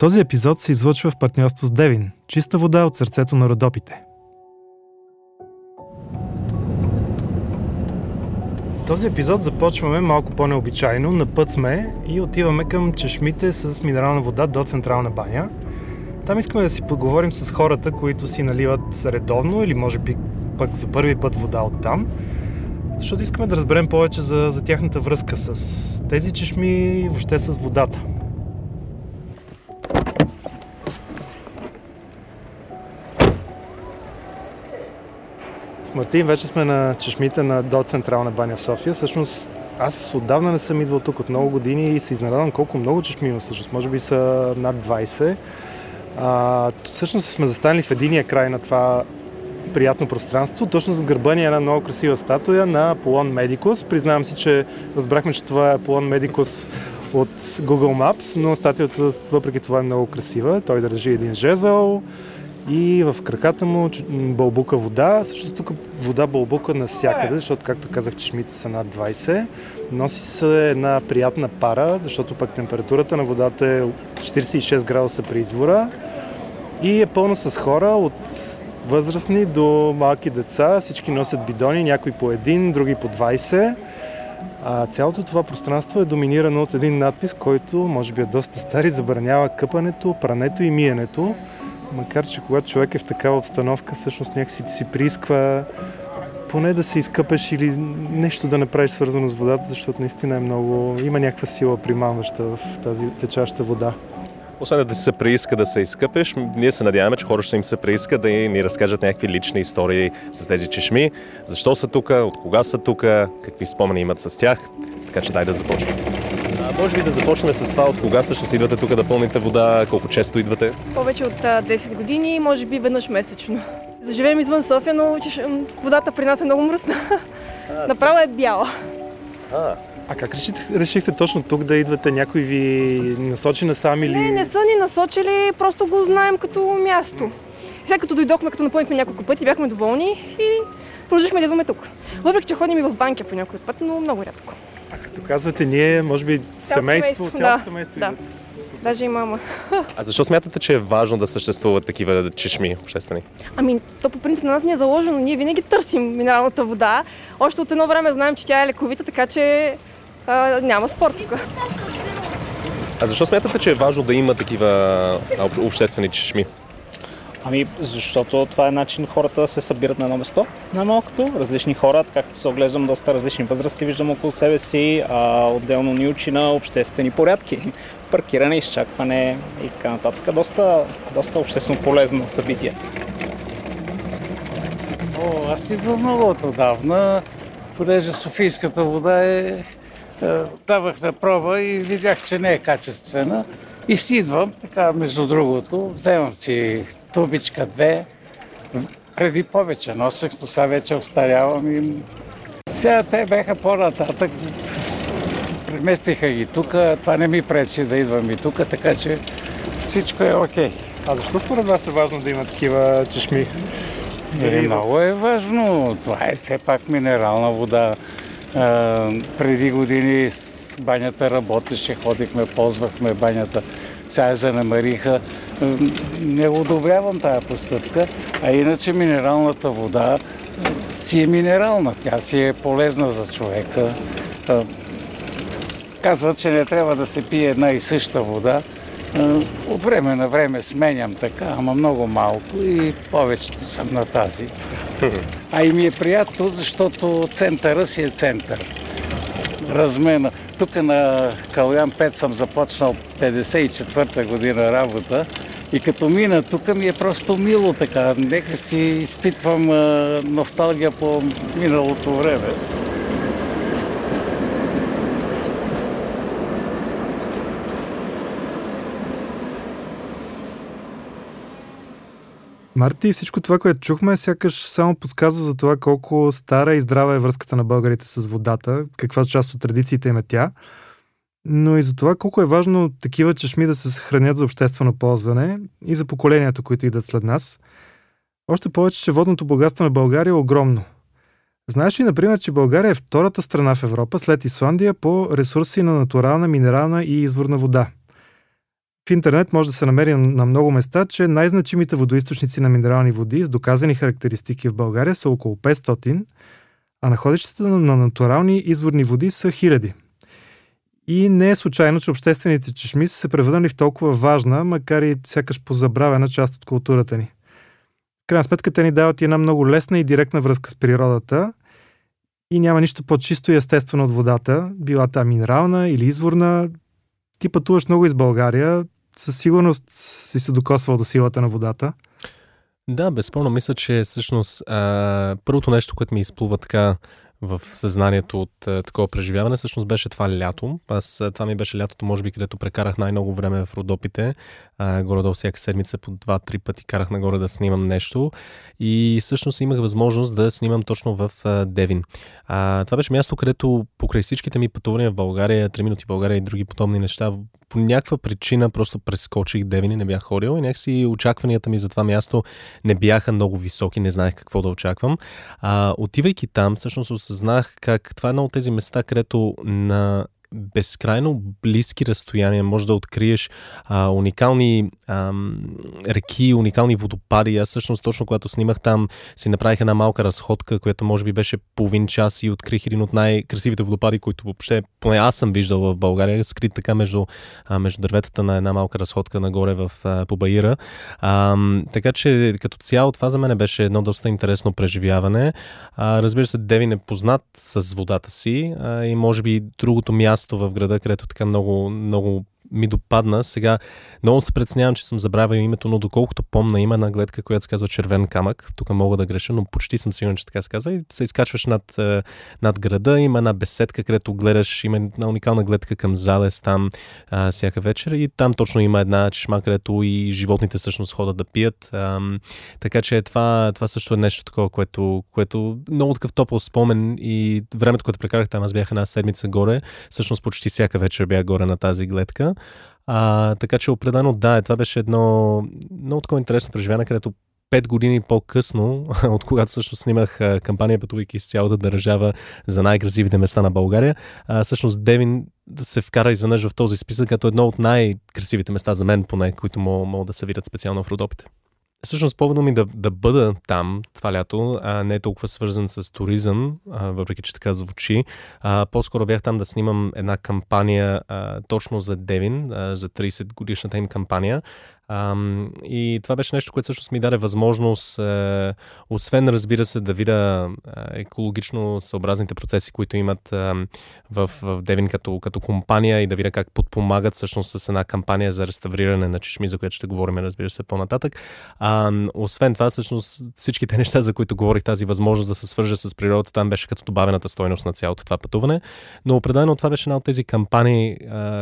Този епизод се излъчва в партньорство с Девин – чиста вода от сърцето на Родопите. Този епизод започваме малко по-необичайно. На път сме и отиваме към чешмите с минерална вода до Централна баня. Там искаме да си поговорим с хората, които си наливат редовно или може би пък за първи път вода от там. Защото искаме да разберем повече за, за тяхната връзка с тези чешми и въобще с водата. С Мартин вече сме на чешмите на до Централна баня в София. Всъщност аз отдавна не съм идвал тук от много години и се изненадам колко много чешми има всъщност. Може би са над 20. А, всъщност сме застанали в единия край на това приятно пространство. Точно за гърба ни е една много красива статуя на Аполон Медикус. Признавам си, че разбрахме, че това е Аполон Медикус от Google Maps, но статуята въпреки това е много красива. Той държи един жезъл и в краката му бълбука вода. Също тук вода бълбука навсякъде, защото, както казах, чешмите са над 20. Носи се една приятна пара, защото пък температурата на водата е 46 градуса при извора и е пълно с хора от възрастни до малки деца. Всички носят бидони, някои по един, други по 20. А цялото това пространство е доминирано от един надпис, който може би е доста стар и забранява къпането, прането и миенето. Макар, че когато човек е в такава обстановка, всъщност някакси ти си приисква поне да се изкъпеш или нещо да направиш свързано с водата, защото наистина е много... Има някаква сила примамваща в тази течаща вода. Освен да се прииска да се изкъпеш, ние се надяваме, че хора ще им се прииска да ни разкажат някакви лични истории с тези чешми. Защо са тук, от кога са тук, какви спомени имат с тях. Така че дай да започнем. А, може би да започнем с това, от кога също си идвате тук да пълните вода, колко често идвате? Повече от 10 години, може би веднъж месечно. Заживеем извън София, но водата при нас е много мръсна. Направо е бяла. А, а как решихте, решихте точно тук да идвате? Някой ви насочи насам или... Не, не са ни насочили, просто го знаем като място. Сега като дойдохме, като напълнихме няколко пъти, бяхме доволни и продължихме да идваме тук. Въпреки, че ходим и в банки по някой път, но много рядко. А като казвате, ние, може би, семейство, семейство, цялото да, семейство. да. идвате? Даже и мама. А защо смятате, че е важно да съществуват такива чешми обществени? Ами, то по принцип на нас ни е заложено. Ние винаги търсим минералната вода. Още от едно време знаем, че тя е лековита, така че а, няма спор тук. А защо смятате, че е важно да има такива обществени чешми? Ами, защото това е начин хората да се събират на едно место, най-малкото. Различни хора, както се оглеждам, доста различни възрасти виждам около себе си, а, отделно ни учи на обществени порядки, паркиране, изчакване и така нататък. Доста, доста обществено полезно събитие. О, аз идвам много от отдавна, понеже Софийската вода е, е... Давах на проба и видях, че не е качествена. И си идвам, така между другото, вземам си тубичка две, преди повече носех, но сега вече остарявам и сега те беха по-нататък. Преместиха ги тук, това не ми пречи да идвам и тук, така че всичко е окей. А защо според вас е важно да има такива чешми? Е, много е важно. Това е все пак минерална вода. А, преди години с банята работеше, ходихме, ползвахме банята. Сега занамариха. Не одобрявам тази постъпка, а иначе минералната вода е, си е минерална. Тя си е полезна за човека. А, Казват, че не трябва да се пие една и съща вода. А, От време на време сменям така, ама много малко и повечето съм на тази. А и ми е приятно, защото центъра си е център. Размена. Тук на Калян 5 съм започнал 54-та година работа и като мина тук ми е просто мило така. Нека си изпитвам а, носталгия по миналото време. Марти, всичко това, което чухме, сякаш само подсказва за това колко стара и здрава е връзката на българите с водата, каква част от традициите им е тя, но и за това колко е важно такива чешми да се съхранят за обществено ползване и за поколенията, които идат след нас. Още повече, че водното богатство на България е огромно. Знаеш ли, например, че България е втората страна в Европа след Исландия по ресурси на натурална, минерална и изворна вода. В интернет може да се намери на много места, че най-значимите водоисточници на минерални води с доказани характеристики в България са около 500, а находищата на натурални изворни води са хиляди. И не е случайно, че обществените чешми са се превърнали в толкова важна, макар и сякаш позабравена част от културата ни. В крайна сметка те ни дават една много лесна и директна връзка с природата и няма нищо по-чисто и естествено от водата, била та минерална или изворна. Ти пътуваш много из България, със сигурност си се докосвал до силата на водата. Да, безспорно мисля, че всъщност а, първото нещо, което ми изплува така в съзнанието от а, такова преживяване, всъщност беше това лято. Аз, това ми беше лятото, може би, където прекарах най-много време в Родопите. А, горе-долу всяка седмица по два-три пъти карах нагоре да снимам нещо. И всъщност имах възможност да снимам точно в а, Девин. А, това беше място, където покрай всичките ми пътувания в България, 3 минути България и други подобни неща, по някаква причина просто прескочих Девин и не бях ходил и някакси очакванията ми за това място не бяха много високи, не знаех какво да очаквам. А, отивайки там, всъщност осъзнах как това е едно от тези места, където на безкрайно близки разстояния може да откриеш а, уникални а, реки, уникални водопади. Аз всъщност точно когато снимах там си направих една малка разходка, която може би беше половин час и открих един от най-красивите водопади, които въобще, поне аз съм виждал в България, скрит така между, а, между дърветата на една малка разходка нагоре в, а, по. А, така че като цяло това за мен беше едно доста интересно преживяване. А, разбира се, Девин е познат с водата си а, и може би другото място място в града, където така много, много ми допадна. Сега много се предснявам, че съм забравил името, но доколкото помна, има една гледка, която се казва Червен камък. Тук мога да греша, но почти съм сигурен, че така се казва. И се изкачваш над, е, над града. Има една беседка, където гледаш. Има една уникална гледка към залез там а, всяка вечер. И там точно има една чешма, където и животните всъщност ходят да пият. А, така че това, това също е нещо такова, което, което много такъв топъл спомен. И времето, което прекарах там, аз бях една седмица горе. Всъщност почти всяка вечер бях горе на тази гледка. А, така че определено да, това беше едно много такова интересно преживяване, където пет години по-късно, от когато също снимах кампания, пътувайки с цялата държава за най-красивите места на България, а, всъщност Девин се вкара изведнъж в този списък, като едно от най-красивите места за мен, поне, които могат да се видят специално в Родопите. Всъщност повода ми да, да бъда там това лято а, не е толкова свързан с туризъм, а, въпреки че така звучи. А, по-скоро бях там да снимам една кампания а, точно за Девин, а, за 30 годишната им кампания. Ам, и това беше нещо, което всъщност ми даде възможност, е, освен разбира се, да видя е, екологично съобразните процеси, които имат е, в, в Девин като, като компания и да видя как подпомагат всъщност с една кампания за реставриране на чешми, за която ще говорим, разбира се, по-нататък. А, освен това, всъщност всичките неща, за които говорих, тази възможност да се свържа с природата, там беше като добавената стойност на цялото това пътуване. Но определено това беше една от тези кампании,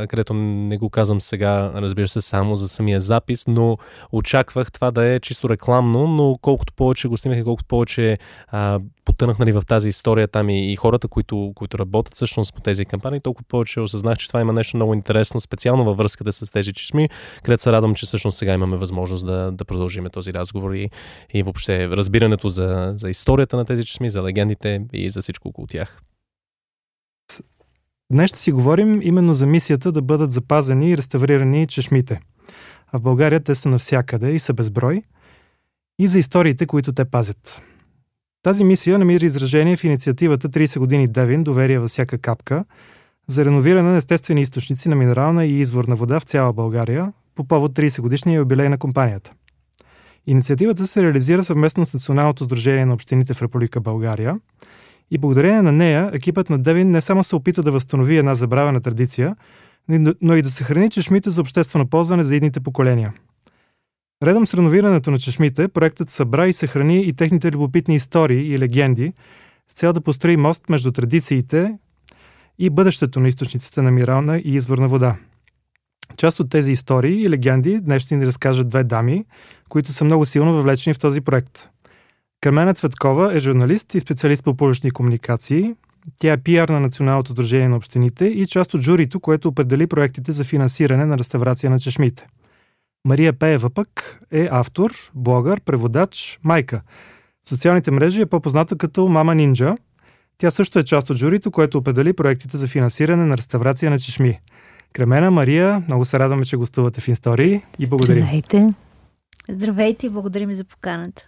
където не го казвам сега, разбира се, само за самия запис, запис, но очаквах това да е чисто рекламно, но колкото повече го снимах и колкото повече а, потънах нали, в тази история там и, и хората, които, които работят всъщност по тези кампании, толкова повече осъзнах, че това има нещо много интересно, специално във връзката с тези чешми, където се радвам, че всъщност сега имаме възможност да, да продължим този разговор и, и въобще разбирането за, за историята на тези чешми, за легендите и за всичко около тях. Днес ще си говорим именно за мисията да бъдат запазени и реставрирани чешмите – а в България те са навсякъде и са безброй, и за историите, които те пазят. Тази мисия намира изражение в инициативата 30 години Девин, доверие във всяка капка, за реновиране на естествени източници на минерална и изворна вода в цяла България по повод 30 годишния юбилей на компанията. Инициативата се реализира съвместно с Националното сдружение на общините в Република България и благодарение на нея екипът на Девин не само се опита да възстанови една забравена традиция, но и да съхрани чешмите за обществено ползване за едните поколения. Редом с реновирането на чешмите, проектът събра и съхрани и техните любопитни истории и легенди с цел да построи мост между традициите и бъдещето на източниците на мирална и изворна вода. Част от тези истории и легенди днес ще ни разкажат две дами, които са много силно въвлечени в този проект. Кармена Цветкова е журналист и специалист по публични комуникации, тя е пиар на Националното сдружение на общините и част от журито, което определи проектите за финансиране на реставрация на чешмите. Мария Пеева пък е автор, блогър, преводач, майка. В социалните мрежи е по-позната като Мама Нинджа. Тя също е част от журито, което определи проектите за финансиране на реставрация на чешми. Кремена, Мария, много се радваме, че гостувате в Истории и благодарим. Здравейте. Здравейте и благодарим за поканата.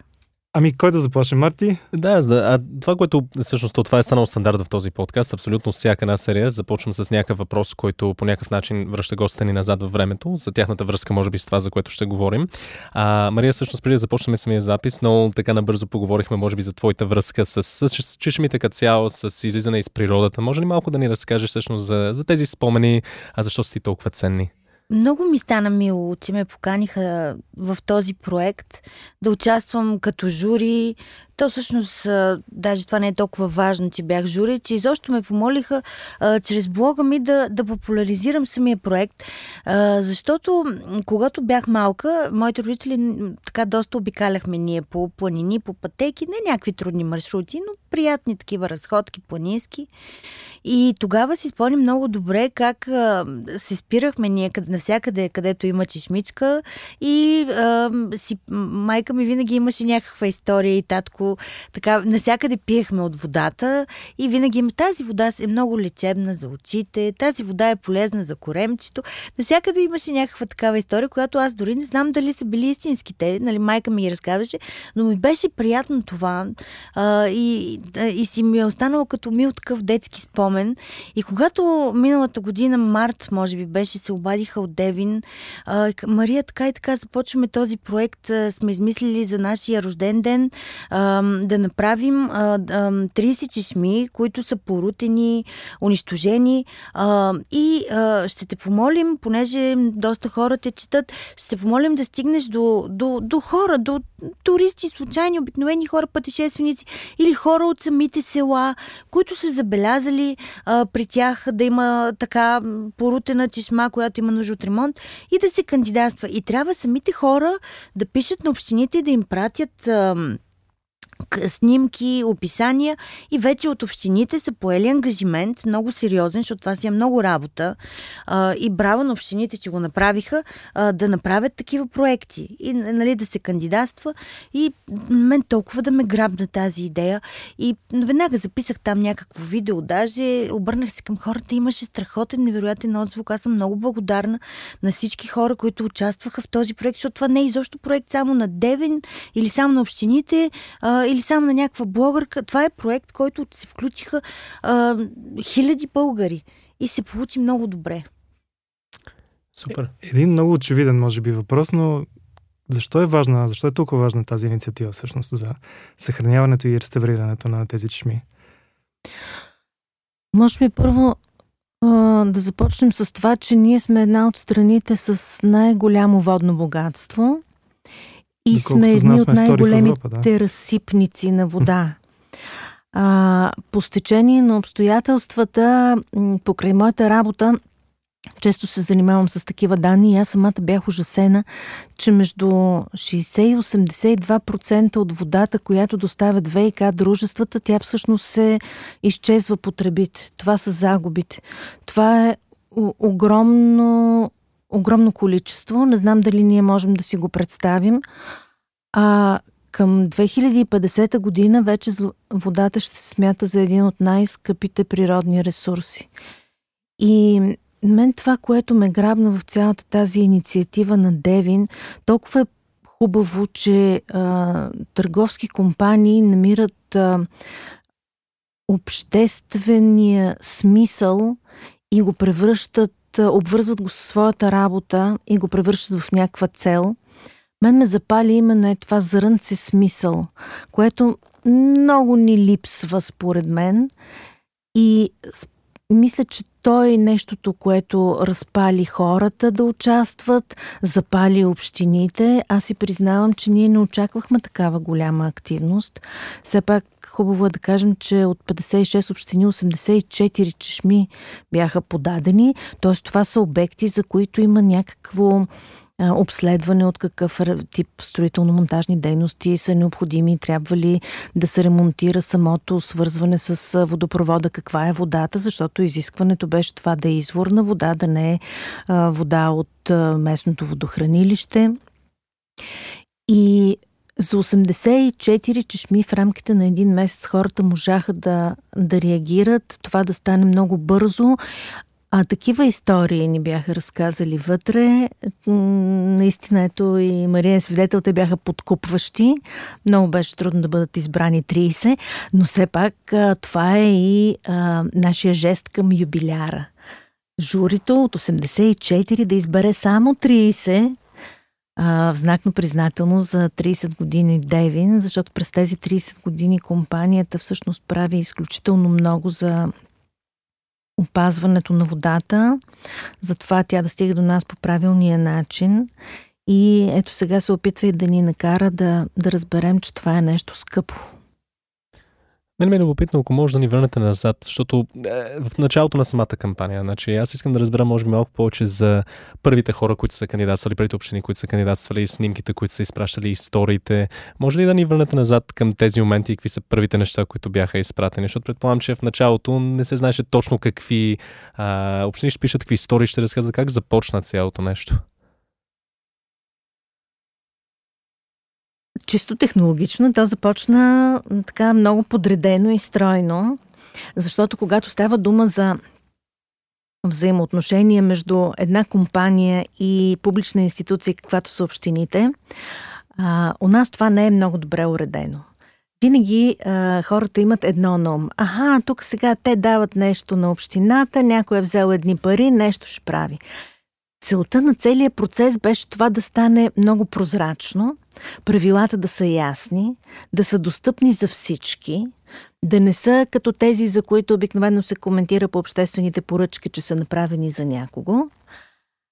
Ами, кой да започне, Марти? Да, а това, което всъщност това е станало стандарт в този подкаст, абсолютно всяка една серия започвам с някакъв въпрос, който по някакъв начин връща гостите ни назад във времето, за тяхната връзка, може би с това, за което ще говорим. А, Мария, всъщност преди да започнем самия запис, но така набързо поговорихме, може би, за твоята връзка с, с, с чешмите като цяло, с излизане из природата. Може ли малко да ни разкажеш всъщност за, за тези спомени, а защо си толкова ценни? Много ми стана мило, че ме поканиха в този проект да участвам като жури. То всъщност, даже това не е толкова важно, че бях жури, че изобщо ме помолиха а, чрез блога ми да, да популяризирам самия проект, а, защото когато бях малка, моите родители така доста обикаляхме ние по планини, по пътеки, не някакви трудни маршрути, но приятни такива разходки планински. И тогава си спомням много добре как а, се спирахме ние навсякъде, където има чешмичка и а, си, майка ми винаги имаше някаква история и татко. Така, навсякъде пиехме от водата и винаги има тази вода е много лечебна за очите, тази вода е полезна за коремчето. Навсякъде имаше някаква такава история, която аз дори не знам дали са били истинските. Нали, майка ми ги разказваше, но ми беше приятно това а, и, и си ми е останало като мил такъв детски спомен. И когато миналата година, март, може би беше, се обадиха от Девин, а, Мария, така и така започваме този проект, а, сме измислили за нашия рожден ден а, да направим а, а, 30 чешми, които са порутени, унищожени. А, и а, ще те помолим, понеже доста хора те четат, ще те помолим да стигнеш до, до, до хора, до туристи, случайни, обикновени хора, пътешественици или хора от самите села, които са забелязали а, при тях да има така порутена чешма, която има нужда от ремонт и да се кандидатства. И трябва самите хора да пишат на общините и да им пратят а, снимки, описания и вече от общините са поели ангажимент, много сериозен, защото това си е много работа а, и браво на общините, че го направиха, а, да направят такива проекти и нали, да се кандидатства. И мен толкова да ме грабна тази идея. И веднага записах там някакво видео, даже обърнах се към хората, имаше страхотен, невероятен отзвук, аз съм много благодарна на всички хора, които участваха в този проект, защото това не е изобщо проект само на Девен или само на общините а, или само на някаква блогърка. Това е проект, който се включиха а, хиляди българи и се получи много добре. Супер. Един много очевиден, може би, въпрос, но защо е важна, защо е толкова важна тази инициатива всъщност за съхраняването и реставрирането на тези чешми? Може би първо да започнем с това, че ние сме една от страните с най-голямо водно богатство и сме едни от най-големите да. разсипници на вода. А, по стечение на обстоятелствата, покрай моята работа, често се занимавам с такива данни и аз самата бях ужасена, че между 60 и 82% от водата, която доставят ВИК дружествата, тя всъщност се изчезва потребите. Това са загубите. Това е огромно огромно количество. Не знам дали ние можем да си го представим. А към 2050 година вече водата ще се смята за един от най-скъпите природни ресурси. И мен това, което ме грабна в цялата тази инициатива на Девин, толкова е хубаво, че а, търговски компании намират а, обществения смисъл и го превръщат обвързват го със своята работа и го превръщат в някаква цел, мен ме запали именно е това зрънце смисъл, което много ни липсва според мен. И мисля, че то е нещото, което разпали хората да участват, запали общините. Аз си признавам, че ние не очаквахме такава голяма активност. Все пак хубаво е да кажем, че от 56 общини 84 чешми бяха подадени. Т.е. това са обекти, за които има някакво обследване от какъв тип строително-монтажни дейности са необходими, трябва ли да се ремонтира самото свързване с водопровода, каква е водата, защото изискването беше това да е изворна вода, да не е вода от местното водохранилище. И за 84 чешми в рамките на един месец хората можаха да, да реагират, това да стане много бързо А такива истории ни бяха разказали вътре. Наистина, ето и Мария свидетел, те бяха подкупващи. Много беше трудно да бъдат избрани 30, но все пак това е и а, нашия жест към юбиляра. Журито от 84 да избере само 30 а, в знак на признателност за 30 години Девин, защото през тези 30 години компанията всъщност прави изключително много за опазването на водата, за това тя да стига до нас по правилния начин. И ето сега се опитва и да ни накара да, да разберем, че това е нещо скъпо. Мен ми е любопитно, ако може да ни върнете назад, защото е, в началото на самата кампания, значи аз искам да разбера, може би, малко повече за първите хора, които са кандидатствали, първите общини, които са кандидатствали, снимките, които са изпращали, историите. Може ли да ни върнете назад към тези моменти и какви са първите неща, които бяха изпратени? Защото предполагам, че в началото не се знаеше точно какви а, общини ще пишат, какви истории ще разказват, как започна цялото нещо. Чисто технологично, то започна така много подредено и стройно, защото когато става дума за взаимоотношения между една компания и публична институция, каквато са общините, а, у нас това не е много добре уредено. Винаги а, хората имат едно на ум. Аха, тук сега те дават нещо на общината, някой е взел едни пари, нещо ще прави. Целта на целият процес беше това да стане много прозрачно, правилата да са ясни, да са достъпни за всички, да не са като тези, за които обикновено се коментира по обществените поръчки, че са направени за някого,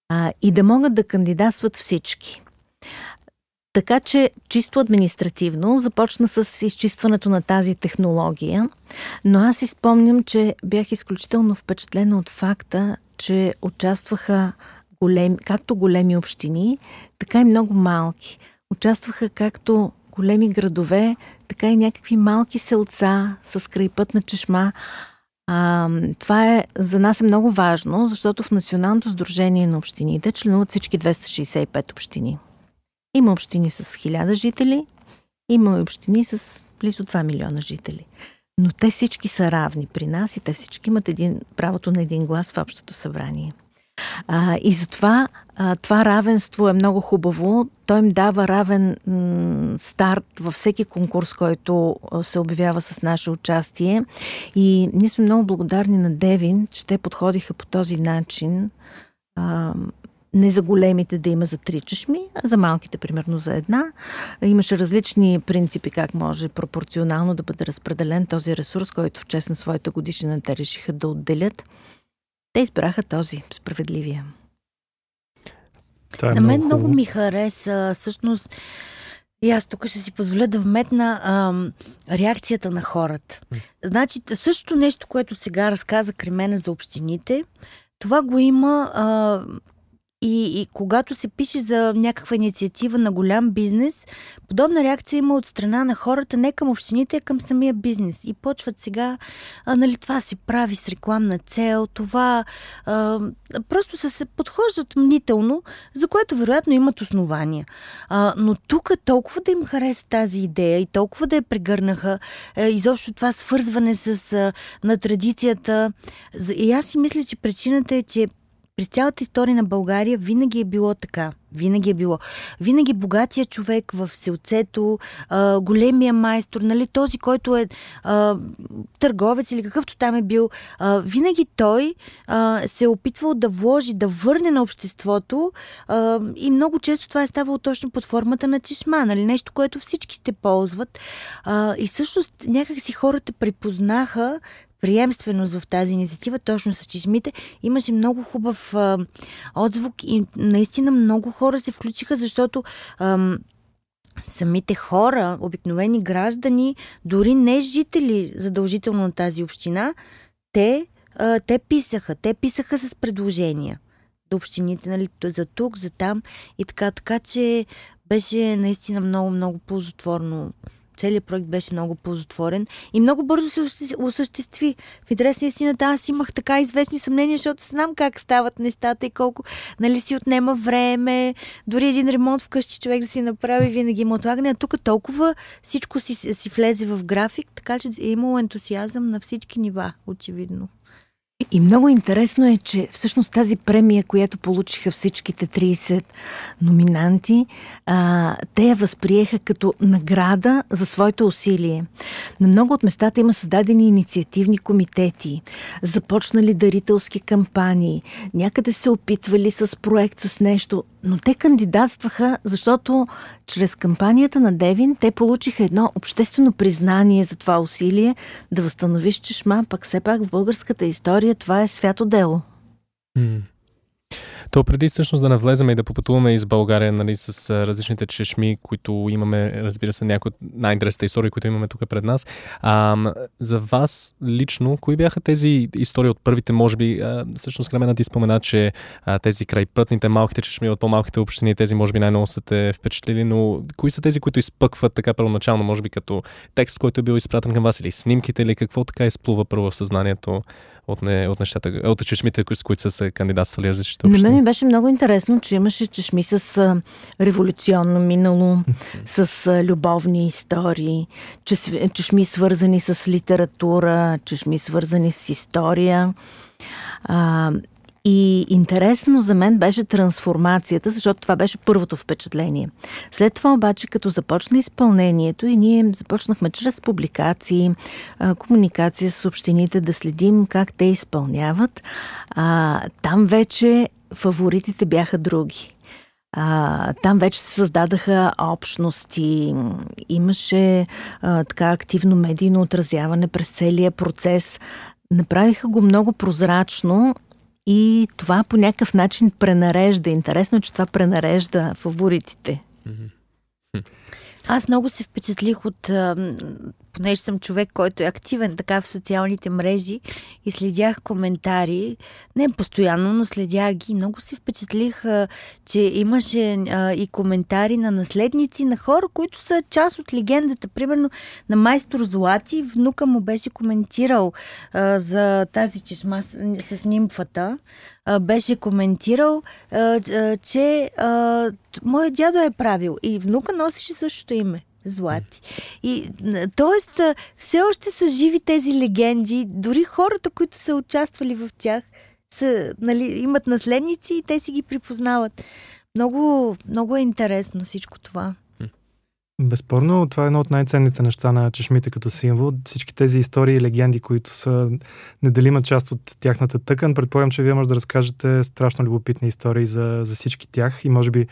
а, и да могат да кандидатстват всички. Така че чисто административно започна с изчистването на тази технология, но аз изпомням, че бях изключително впечатлена от факта, че участваха големи, както големи общини, така и много малки. Участваха както големи градове, така и някакви малки селца с крайпътна чешма. А, това е за нас е много важно, защото в Националното сдружение на общините членуват всички 265 общини. Има общини с 1000 жители, има и общини с близо 2 милиона жители. Но те всички са равни при нас и те всички имат един, правото на един глас в общото събрание. А, и затова а, това равенство е много хубаво. Той им дава равен м- старт във всеки конкурс, който се обявява с наше участие. И ние сме много благодарни на Девин, че те подходиха по този начин. А, не за големите да има за три чешми, а за малките примерно за една. Имаше различни принципи как може пропорционално да бъде разпределен този ресурс, който в чест на своята годишна те решиха да отделят. Те избраха този, справедливия. Това е На мен много, много ми хареса, всъщност, и аз тук ще си позволя да вметна ам, реакцията на хората. Значи, същото нещо, което сега разказа Кремена за общините, това го има а, и, и когато се пише за някаква инициатива на голям бизнес, подобна реакция има от страна на хората не към общините, а към самия бизнес. И почват сега, а, нали, това се прави с рекламна цел, това а, просто се, се подхождат мнително, за което вероятно имат основания. А, но тук толкова да им хареса тази идея и толкова да я прегърнаха, а, изобщо това свързване с, а, на традицията. И аз си мисля, че причината е, че през цялата история на България винаги е било така. Винаги е било. Винаги богатия човек в селцето, големия майстор, нали, този, който е а, търговец или какъвто там е бил, а, винаги той а, се е опитвал да вложи, да върне на обществото а, и много често това е ставало точно под формата на чешма, нали, нещо, което всички ще ползват. А, и всъщност някакси хората припознаха приемственост в тази инициатива, точно с чешмите. Имаше много хубав а, отзвук и наистина много хора се включиха, защото ам, самите хора, обикновени граждани, дори не жители задължително на тази община, те, а, те писаха. Те писаха с предложения до общините, нали, за тук, за там и така. Така че беше наистина много, много ползотворно целият проект беше много ползотворен и много бързо се осъществи. В интерес на истината аз имах така известни съмнения, защото знам как стават нещата и колко нали, си отнема време. Дори един ремонт вкъщи човек да си направи, винаги има отлагане. А тук толкова всичко си, си влезе в график, така че е имало ентусиазъм на всички нива, очевидно. И много интересно е, че всъщност тази премия, която получиха всичките 30 номинанти, а, те я възприеха като награда за своето усилие. На много от местата има създадени инициативни комитети, започнали дарителски кампании, някъде се опитвали с проект, с нещо, но те кандидатстваха, защото чрез кампанията на Девин те получиха едно обществено признание за това усилие да възстановиш чешма, пък все пак в българската история това е свято дело. То преди всъщност да навлеземе и да попътуваме из България нали, с различните чешми, които имаме, разбира се, някои от най-интересните истории, които имаме тук пред нас. А, за вас лично, кои бяха тези истории от първите, може би, а, всъщност Кремена ти спомена, че а, тези крайпътните, малките чешми от по-малките общини, тези може би най-много са те впечатлили, но кои са тези, които изпъкват така първоначално, може би като текст, който е бил изпратен към вас или снимките, или какво така изплува първо в съзнанието от, не, от нещата, от чешмите, с които са се кандидатствали различните общини. На мен ми беше много интересно, че имаше чешми с революционно минало, с любовни истории, чешми свързани с литература, чешми свързани с история. И интересно за мен беше трансформацията, защото това беше първото впечатление. След това обаче, като започна изпълнението и ние започнахме чрез публикации, комуникация с общините да следим как те изпълняват, там вече фаворитите бяха други. А, там вече се създадаха общности, имаше а, така активно медийно отразяване през целия процес. Направиха го много прозрачно и това по някакъв начин пренарежда. Интересно е, че това пренарежда фаворитите. Аз много се впечатлих от понеже съм човек, който е активен така в социалните мрежи и следях коментари, не постоянно, но следях ги. Много се впечатлих, че имаше и коментари на наследници, на хора, които са част от легендата. Примерно на майстор Злати, внука му беше коментирал за тази чешма с, нимфата. Беше коментирал, че моят дядо е правил и внука носеше същото име злати. И, т.е. все още са живи тези легенди, дори хората, които са участвали в тях, са, нали, имат наследници и те си ги припознават. Много, много е интересно всичко това. Безспорно, това е едно от най-ценните неща на чешмите като символ. Всички тези истории и легенди, които са неделима част от тяхната тъкан. Предполагам, че вие може да разкажете страшно любопитни истории за, за всички тях и може би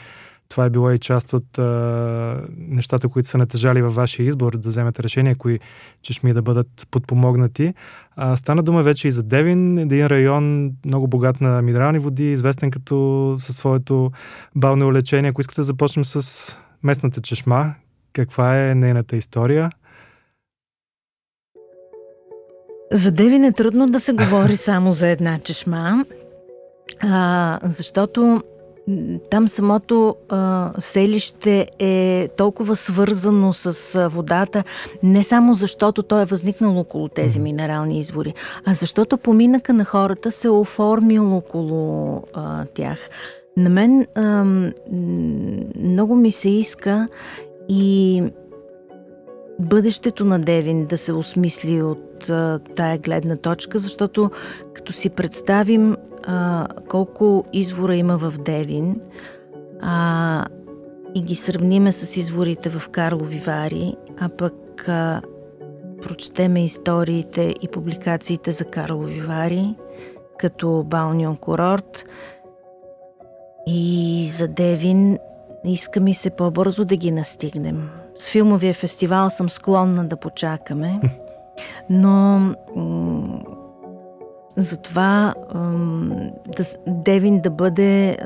това е било и част от а, нещата, които са натъжали във вашия избор, да вземете решение, кои чешми да бъдат подпомогнати. А, стана дума вече и за Девин, един район много богат на минерални води, известен като със своето бално лечение. Ако искате да започнем с местната чешма, каква е нейната история? За Девин е трудно да се говори само за една чешма, а, защото там самото а, селище е толкова свързано с а, водата, не само защото то е възникнало около тези минерални извори, а защото поминъка на хората се е оформил около а, тях. На мен а, много ми се иска и бъдещето на Девин да се осмисли от тая гледна точка, защото като си представим а, колко извора има в Девин а, и ги сравниме с изворите в Карлови Вари, а пък а, прочетеме историите и публикациите за Карлови Вари, като Балнион курорт и за Девин иска ми се по-бързо да ги настигнем. С филмовия фестивал съм склонна да почакаме, но затова да, Девин да бъде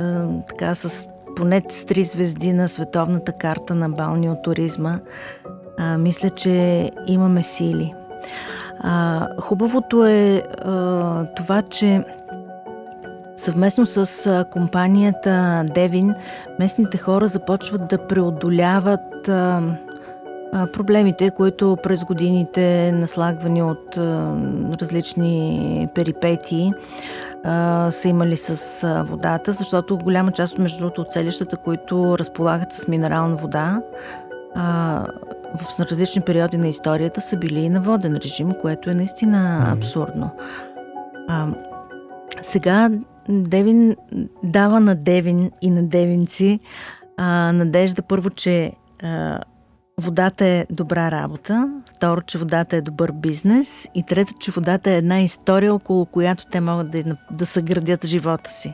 така с поне с три звезди на световната карта на балниотуризма, а, мисля, че имаме сили. А, хубавото е а, това, че съвместно с а, компанията Девин, местните хора започват да преодоляват а, проблемите, които през годините, наслагвани от различни перипетии, са имали с водата, защото голяма част, между другото, от селищата, които разполагат с минерална вода, в различни периоди на историята са били и на воден режим, което е наистина абсурдно. Сега Девин дава на Девин и на девинци а, надежда първо, че а, водата е добра работа, второ, че водата е добър бизнес и трето, че водата е една история, около която те могат да, да съградят живота си.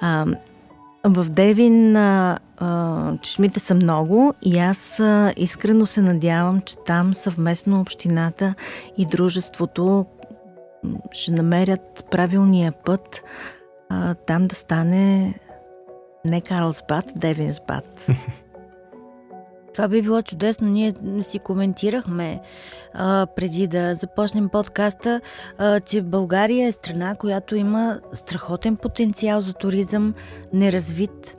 А, в Девин а, а, чешмите са много и аз а, искрено се надявам, че там съвместно общината и дружеството ще намерят правилния път а, там да стане не Карлсбад, Девинсбад. Това би било чудесно. Ние си коментирахме а, преди да започнем подкаста, а, че България е страна, която има страхотен потенциал за туризъм, неразвит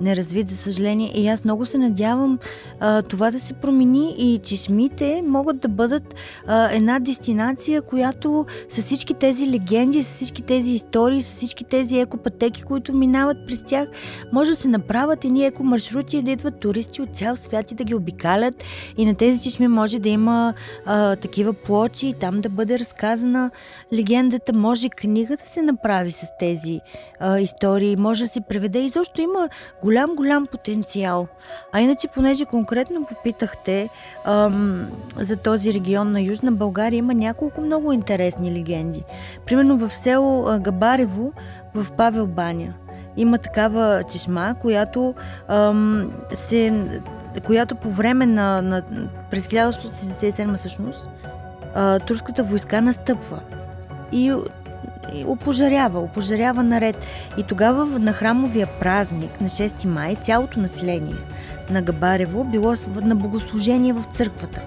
неразвит, за съжаление. И аз много се надявам а, това да се промени и чешмите могат да бъдат а, една дестинация, която с всички тези легенди, с всички тези истории, с всички тези екопътеки, които минават през тях, може да се направят едни екомаршрути и да идват туристи от цял свят и да ги обикалят. И на тези чешми може да има а, такива плочи и там да бъде разказана легендата. Може книга да се направи с тези а, истории, може да се преведе. И защо има голям, голям потенциал. А иначе, понеже конкретно попитахте ам, за този регион на Южна България, има няколко много интересни легенди. Примерно в село Габарево, в Павел Баня, има такава чешма, която ам, се която по време на, на през 1877 всъщност турската войска настъпва. И опожарява, опожарява наред. И тогава на храмовия празник на 6 май цялото население на Габарево било на богослужение в църквата.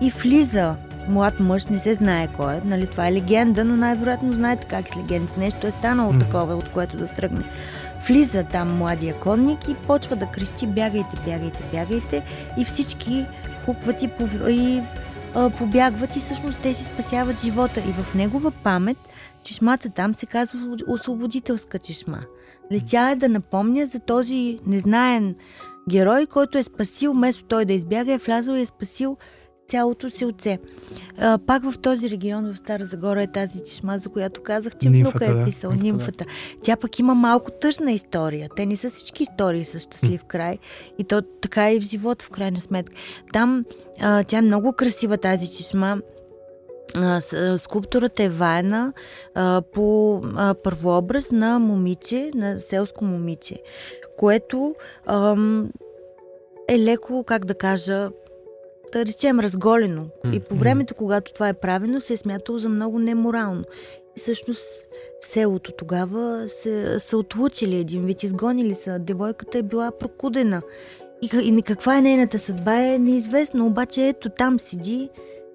И влиза млад мъж, не се знае кой е, нали, това е легенда, но най-вероятно знаете как с легендите. Нещо е станало mm-hmm. такова, от което да тръгне. Влиза там младия конник и почва да крещи бягайте, бягайте, бягайте и всички хукват и, пов... и а, побягват и всъщност те си спасяват живота. И в негова памет чешмата там се казва освободителска чешма. Летя е да напомня за този незнаен герой, който е спасил, вместо той да избяга, е влязъл и е спасил цялото си отце. А, пак в този регион, в Стара Загора е тази чешма, за която казах, че внука е писал, нимфата. нимфата. Тя пък има малко тъжна история. Те не са всички истории с щастлив край. И то така и в живота, в крайна сметка. Там а, тя е много красива тази чешма. Скулптурата е ваена а, по а, първообраз на момиче, на селско момиче, което ам, е леко, как да кажа, да речем, разголено. Mm-hmm. И по времето, когато това е правено, се е смятало за много неморално. И всъщност селото тогава се, са отлучили един вид, изгонили са. Девойката е била прокудена. И, и каква е нейната съдба е неизвестно, обаче ето там седи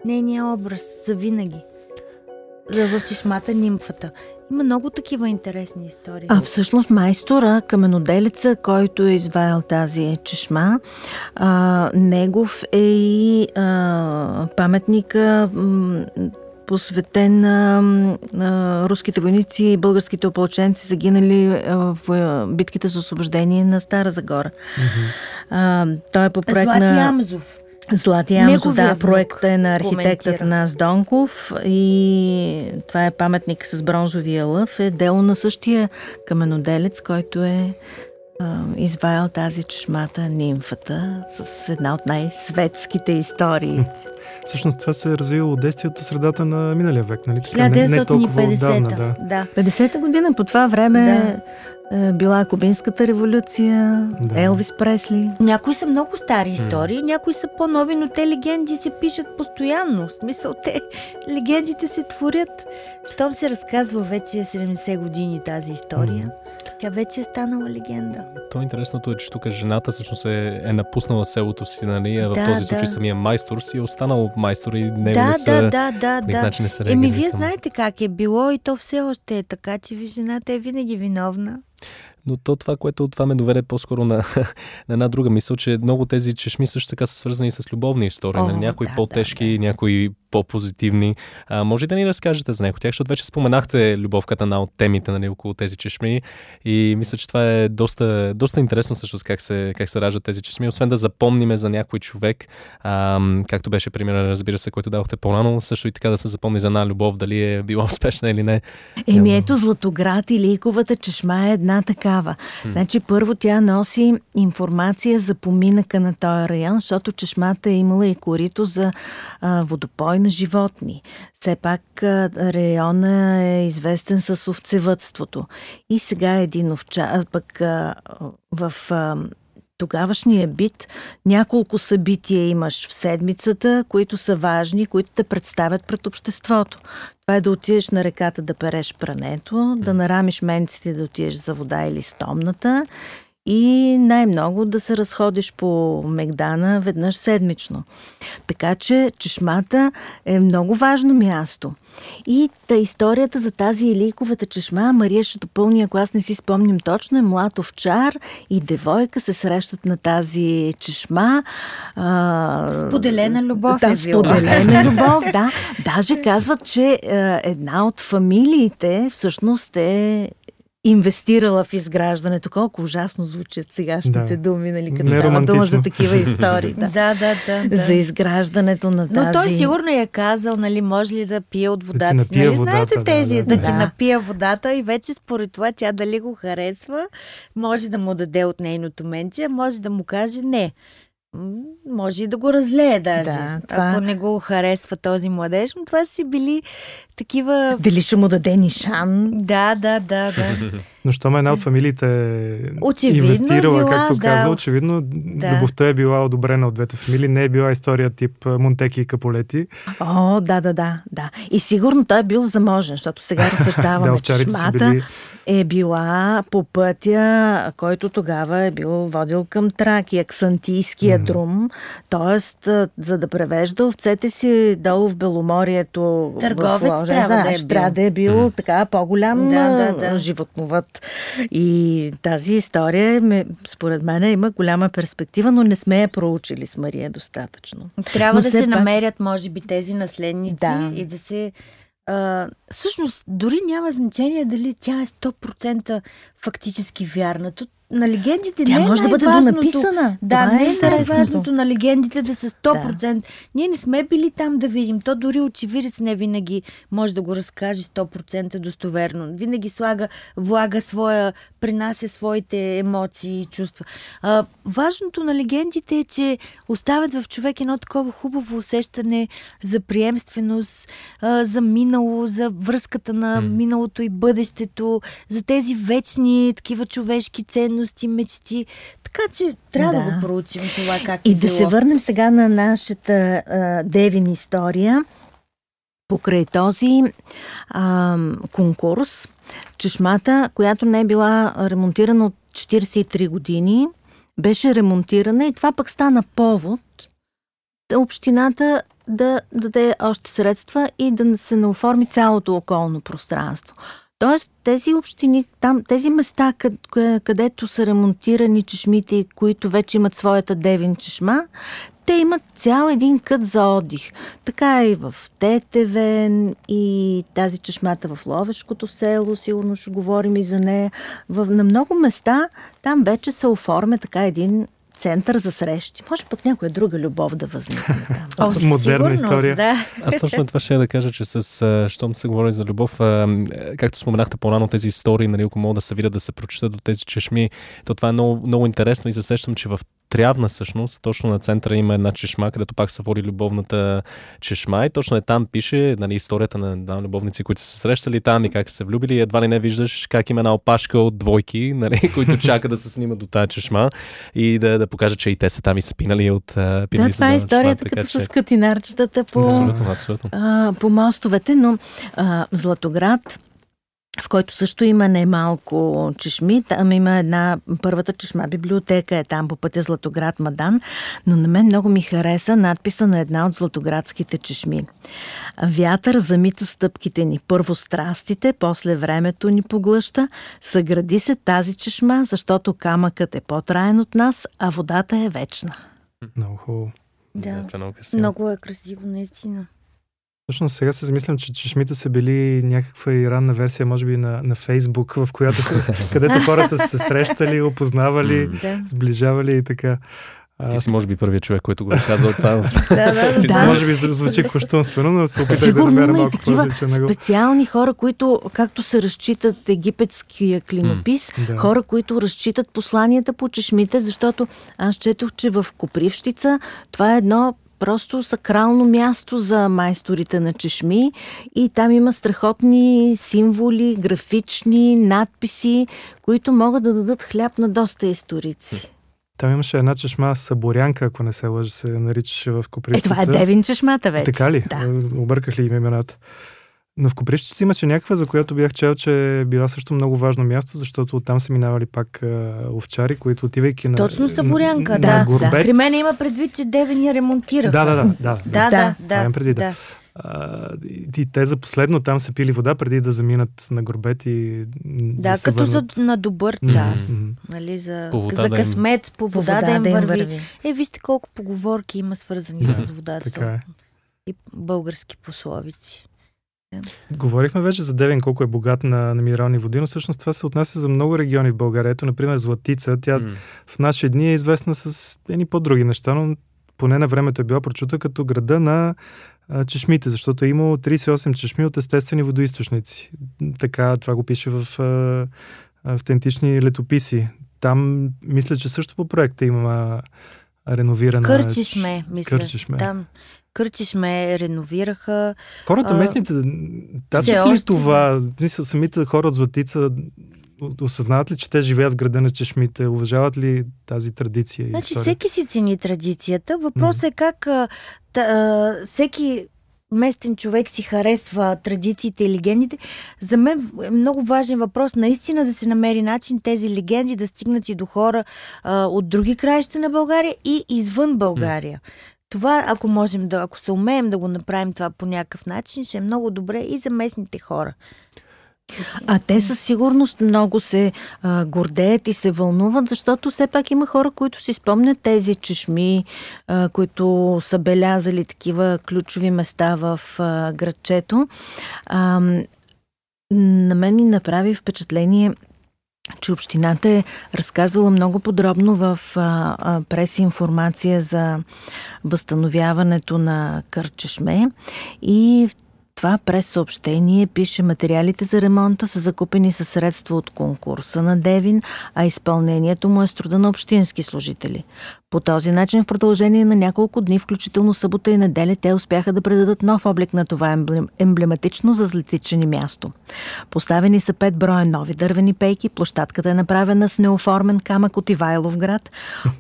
нейния образ за винаги. За в чешмата нимфата. Има много такива интересни истории. А всъщност майстора, каменоделеца, който е изваял тази чешма, а, негов е и а, паметника посветен на, на руските войници и българските ополченци, загинали в битките за освобождение на Стара Загора. Mm-hmm. А, той е по проект Злати на... Амзов. Злати Амзо, да, проектът е на архитектът Нас Донков и това е паметник с бронзовия лъв, е дело на същия каменоделец, който е а, изваял тази чешмата, нимфата, с една от най-светските истории. Всъщност това се е развило от действието средата на миналия век, нали? 1950 не, не толкова отдавна, да. да. 50-та година по това време да. Е, била Кубинската революция, да. Елвис Пресли. Някои са много стари истории, mm. някои са по-нови, но те легенди се пишат постоянно. В смисъл, те легендите се творят. Щом се разказва вече 70 години тази история, mm. Тя вече е станала легенда. То интересното е, че тук жената всъщност е, е напуснала селото си, нали? А в да, този случай да. самия майстор си е останал майстор и него да, не са, да, да, да, да. начин не са Еми, вие знаете как е било и то все още е така, че ви жената е винаги виновна. Но то това, което това ме доведе по-скоро на, на една друга мисъл, че много тези чешми също така са свързани с любовни истории. О, на някои да, по-тежки, да, да. някои по-позитивни. А, може да ни разкажете за от тях, защото вече споменахте любов като една от темите нали, около тези чешми и мисля, че това е доста, доста интересно също как се, как се раждат тези чешми. Освен да запомниме за някой човек, а, както беше примерът, разбира се, който дадохте по-рано, също и така да се запомни за една любов, дали е била успешна или не. Еми ето Златоград и Ликовата чешма е една такава. М. Значи първо тя носи информация за поминъка на този район, защото чешмата е имала и корито за а, водопойна на животни. Все пак района е известен с овцевътството. И сега е един овчар, пък в тогавашния бит няколко събития имаш в седмицата, които са важни, които те представят пред обществото. Това е да отидеш на реката да переш прането, да нарамиш менците да отидеш за вода или стомната и най-много да се разходиш по Мегдана веднъж седмично. Така че чешмата е много важно място. И та историята за тази Илийковата чешма, Мария ще допълни, ако аз не си спомням точно, е млад овчар и девойка се срещат на тази чешма. А, споделена любов да, е споделена любов, да. Даже казват, че е, една от фамилиите всъщност е инвестирала в изграждането. Колко ужасно звучат сегашните да. думи, нали, като става дума за такива истории. Да. да, да, да, да. За изграждането на тази... Но той сигурно я казал, нали, може ли да пие от водата. Да ти нали, водата, знаете тези, да, да, да, да ти напия водата и вече според това тя дали го харесва, може да му даде от нейното менче, може да му каже не може и да го разлее даже, да, това... ако не го харесва този младеж. Но това си били такива... Дали ще му даде нишан? Да, да, да, да. Но щом една от фамилиите очевидно инвестирала, била, както да, каза, очевидно да. любовта е била одобрена от двете фамилии, не е била история тип Монтеки и Каполети. О, да, да, да, да. И сигурно той е бил заможен, защото сега разсъждаваме, че шмата били... е била по пътя, който тогава е бил водил към Тракия, Ксантийския mm. друм, т.е. за да превежда овцете си долу в Беломорието. Търговец в трябва да е бил. Трябва да е бил така по-голям да, да, да. животновът. И тази история, според мен, има голяма перспектива, но не сме я проучили с Мария достатъчно. Трябва но да се пак... намерят, може би, тези наследници да. и да се а, всъщност дори няма значение дали тя е 100% фактически вярна. Тут на легендите Тя не е може да бъде донаписана. Да, Това не е, е най-важното на легендите да са 100%. Да. Ние не сме били там да видим. То дори очевидец не винаги може да го разкаже 100% достоверно. Винаги слага, влага своя, принася своите емоции и чувства. А, важното на легендите е, че оставят в човек едно такова хубаво усещане за приемственост, а, за минало, за връзката на миналото и бъдещето, за тези вечни такива човешки ценности ценности, мечти. Така че трябва да, да го проучим това как И е да било. се върнем сега на нашата а, Девин история. Покрай този а, конкурс, чешмата, която не е била ремонтирана от 43 години, беше ремонтирана и това пък стана повод общината да даде още средства и да се наоформи цялото околно пространство. Тоест, тези общини, там, тези места, където са ремонтирани чешмите, които вече имат своята девин чешма, те имат цял един кът за отдих. Така е и в Тетевен, и тази чешмата в Ловешкото село, сигурно ще говорим и за нея. В, на много места там вече се оформя така един център за срещи. Може пък някоя друга любов да възникне там. О, Модерна история. Да. Аз точно това ще да кажа, че с, щом се говори за любов, както споменахте по-рано, тези истории, нали, ако могат да се видят, да се прочитат до тези чешми, то това е много, много интересно и засещам, че в Трявна всъщност, точно на центъра има една чешма, където пак се води любовната чешма и точно е там пише нали, историята на да, любовници, които са се срещали там и как са се влюбили. Едва ли не виждаш как има една опашка от двойки, нали, които чакат да се снимат до тази чешма и да, да покажат, че и те са там и са пинали от пинали Да, това е историята чешма, като че... с катинарчетата по, абсолютно, абсолютно. А, по мостовете, но а, Златоград в който също има немалко чешми. Там има една, първата чешма библиотека е там по пътя Златоград Мадан, но на мен много ми хареса надписа на една от златоградските чешми. Вятър замита стъпките ни. Първо страстите, после времето ни поглъща. Съгради се тази чешма, защото камъкът е по-траен от нас, а водата е вечна. Много хубаво. Да, е много красиво. много е красиво, наистина. Точно сега се замислям, че чешмите са били някаква и ранна версия, може би на, на Фейсбук, в която където хората са се срещали, опознавали, сближавали и така. А, Ти си може би първият човек, който го е казал това. Да, да, да. Може би зву- звучи кощунствено, но се опитах да намеря малко такива специални хора, които, както се разчитат египетския клинопис, Да. хора, които разчитат посланията по чешмите, защото аз четох, че в Копривщица това е едно просто сакрално място за майсторите на чешми и там има страхотни символи, графични надписи, които могат да дадат хляб на доста историци. Там имаше една чешма Саборянка, ако не се лъжа, се наричаше в Е, Копривщица. това е Девин чешмата вече. Така ли? Да. Е, Обърках ли им имената? Но в Копривщица имаше някаква, за която бях чел, че е била също много важно място, защото оттам са минавали пак а, овчари, които отивайки на... Точно Саборянка, на, да. На Горбет. При мен има предвид, че Девин я ремонтираха. Да, да, да. да, Да, да, да. Имам преди, да. да. А, и, те за последно там са пили вода, преди да заминат на Горбет и Да, се като за, върнат. на добър час. мгм. Нали, за, вода за да им- късмет, по По вода, да им върви. Е, Е, вижте колко поговорки има свързани Да, с водата. така е. И български пословици. Говорихме вече за Девин колко е богат на, на минерални води, но всъщност това се отнася за много региони в България. Ето, например, Златица, тя М. в наши дни е известна с едни по-други неща, но поне на времето е била прочута като града на а, чешмите, защото е имало 38 чешми от естествени водоисточници. Така, това го пише в а, автентични летописи. Там, мисля, че също по проекта има реновирана... Кърчишме, мисля. Кърчишме. Там Кърчишме реновираха. Хората А, местните, тачат ли още- това? Мисля, самите хора от Златица осъзнават ли, че те живеят в града на чешмите? Уважават ли тази традиция? Значи история? всеки си цени традицията. Въпросът е как а, та, а, всеки местен човек си харесва традициите и легендите. За мен е много важен въпрос наистина да се намери начин тези легенди да стигнат и до хора а, от други краища на България и извън България. Това, ако можем да, ако се умеем да го направим това по някакъв начин, ще е много добре и за местните хора. А те със сигурност много се а, гордеят и се вълнуват, защото все пак има хора, които си спомнят тези чешми, а, които са белязали такива ключови места в а, градчето. А, на мен ми направи впечатление че общината е разказвала много подробно в а, а, прес-информация за възстановяването на Кърчешме и в това през съобщение пише материалите за ремонта са закупени със средства от конкурса на Девин, а изпълнението му е труда на общински служители. По този начин в продължение на няколко дни, включително събота и неделя, те успяха да предадат нов облик на това емблем- емблематично за златичени място. Поставени са пет броя нови дървени пейки, площадката е направена с неоформен камък от Ивайлов град,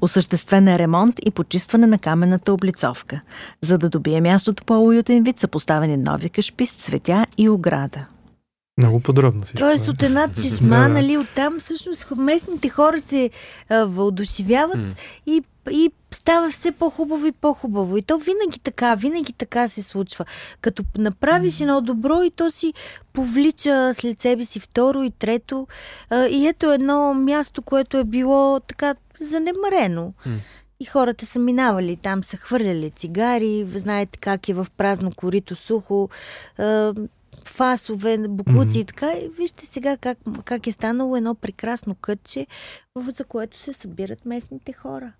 осъществен е ремонт и почистване на каменната облицовка. За да добие мястото по-уютен вид са поставени нови кашпи с цветя и ограда. Много подробно всичко. Тоест е. от една чешма, Да, да. нали, оттам всъщност местните хора се а, въодушевяват М. и, и става все по-хубаво и по-хубаво. И то винаги така, винаги така се случва. Като направиш едно добро и то си повлича след себе си второ и трето. И ето едно място, което е било така занемарено. И хората са минавали там, са хвърляли цигари, знаете как е в празно корито сухо, фасове, буклуци Мгм. и така. И вижте сега как, как е станало едно прекрасно кътче, за което се събират местните хора.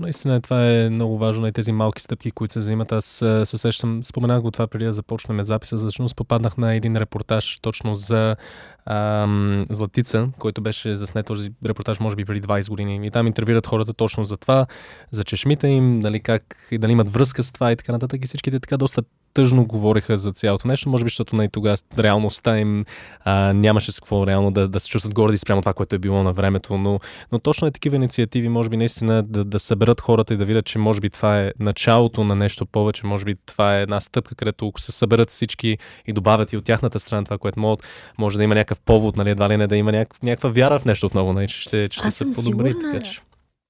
Наистина това е много важно и тези малки стъпки, които се взимат. Аз се сещам, споменах го това преди да започнем записа, защото попаднах на един репортаж точно за ам, Златица, който беше заснет този репортаж, може би преди 20 години. И там интервюират хората точно за това, за чешмите им, нали, как и дали имат връзка с това и така нататък. И всичките така доста тъжно говориха за цялото нещо, може би, защото най- тогава реалността им а, нямаше с какво реално да, да се чувстват горди спрямо това, което е било на времето, но, но точно е такива инициативи, може би наистина да, да съберат хората и да видят, че може би това е началото на нещо повече, може би това е една стъпка, където се съберат всички и добавят и от тяхната страна това, което могат, може да има някакъв повод, нали, едва ли не да има някаква, някаква вяра в нещо отново, нали, че ще, че ще се подобри. Сигурна, така, че...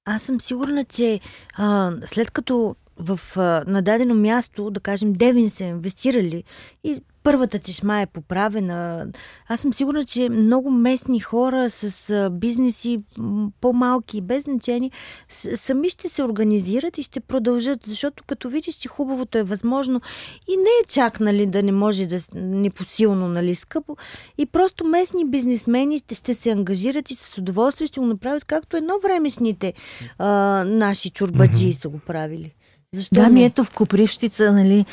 Аз съм сигурна, че а, след като в а, нададено място, да кажем, Девин са инвестирали и първата чешма е поправена. Аз съм сигурна, че много местни хора с бизнеси по-малки, без значение, с, сами ще се организират и ще продължат, защото като видиш, че хубавото е възможно и не е чак нали, да не може да непосилно нали, скъпо, и просто местни бизнесмени ще, ще се ангажират и с удоволствие ще го направят, както едно времешните а, наши чурбаджи са го правили. Защо Да, ми ето в Копривщица, нали,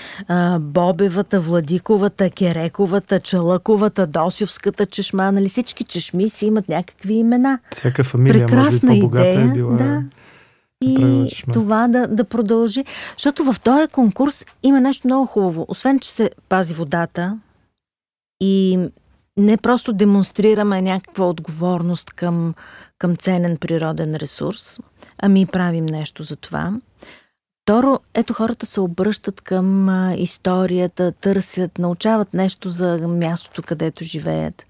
Бобевата, Владиковата, Керековата, Чалъковата, Досивската чешма, нали, всички чешми си имат някакви имена. Всяка фамилия, може би Прекрасна по-богата идея, е била. да. И това да, да продължи. Защото в този конкурс има нещо много хубаво. Освен, че се пази водата и не просто демонстрираме някаква отговорност към, към ценен природен ресурс, ами правим нещо за това. Второ, ето хората се обръщат към историята, търсят, научават нещо за мястото, където живеят.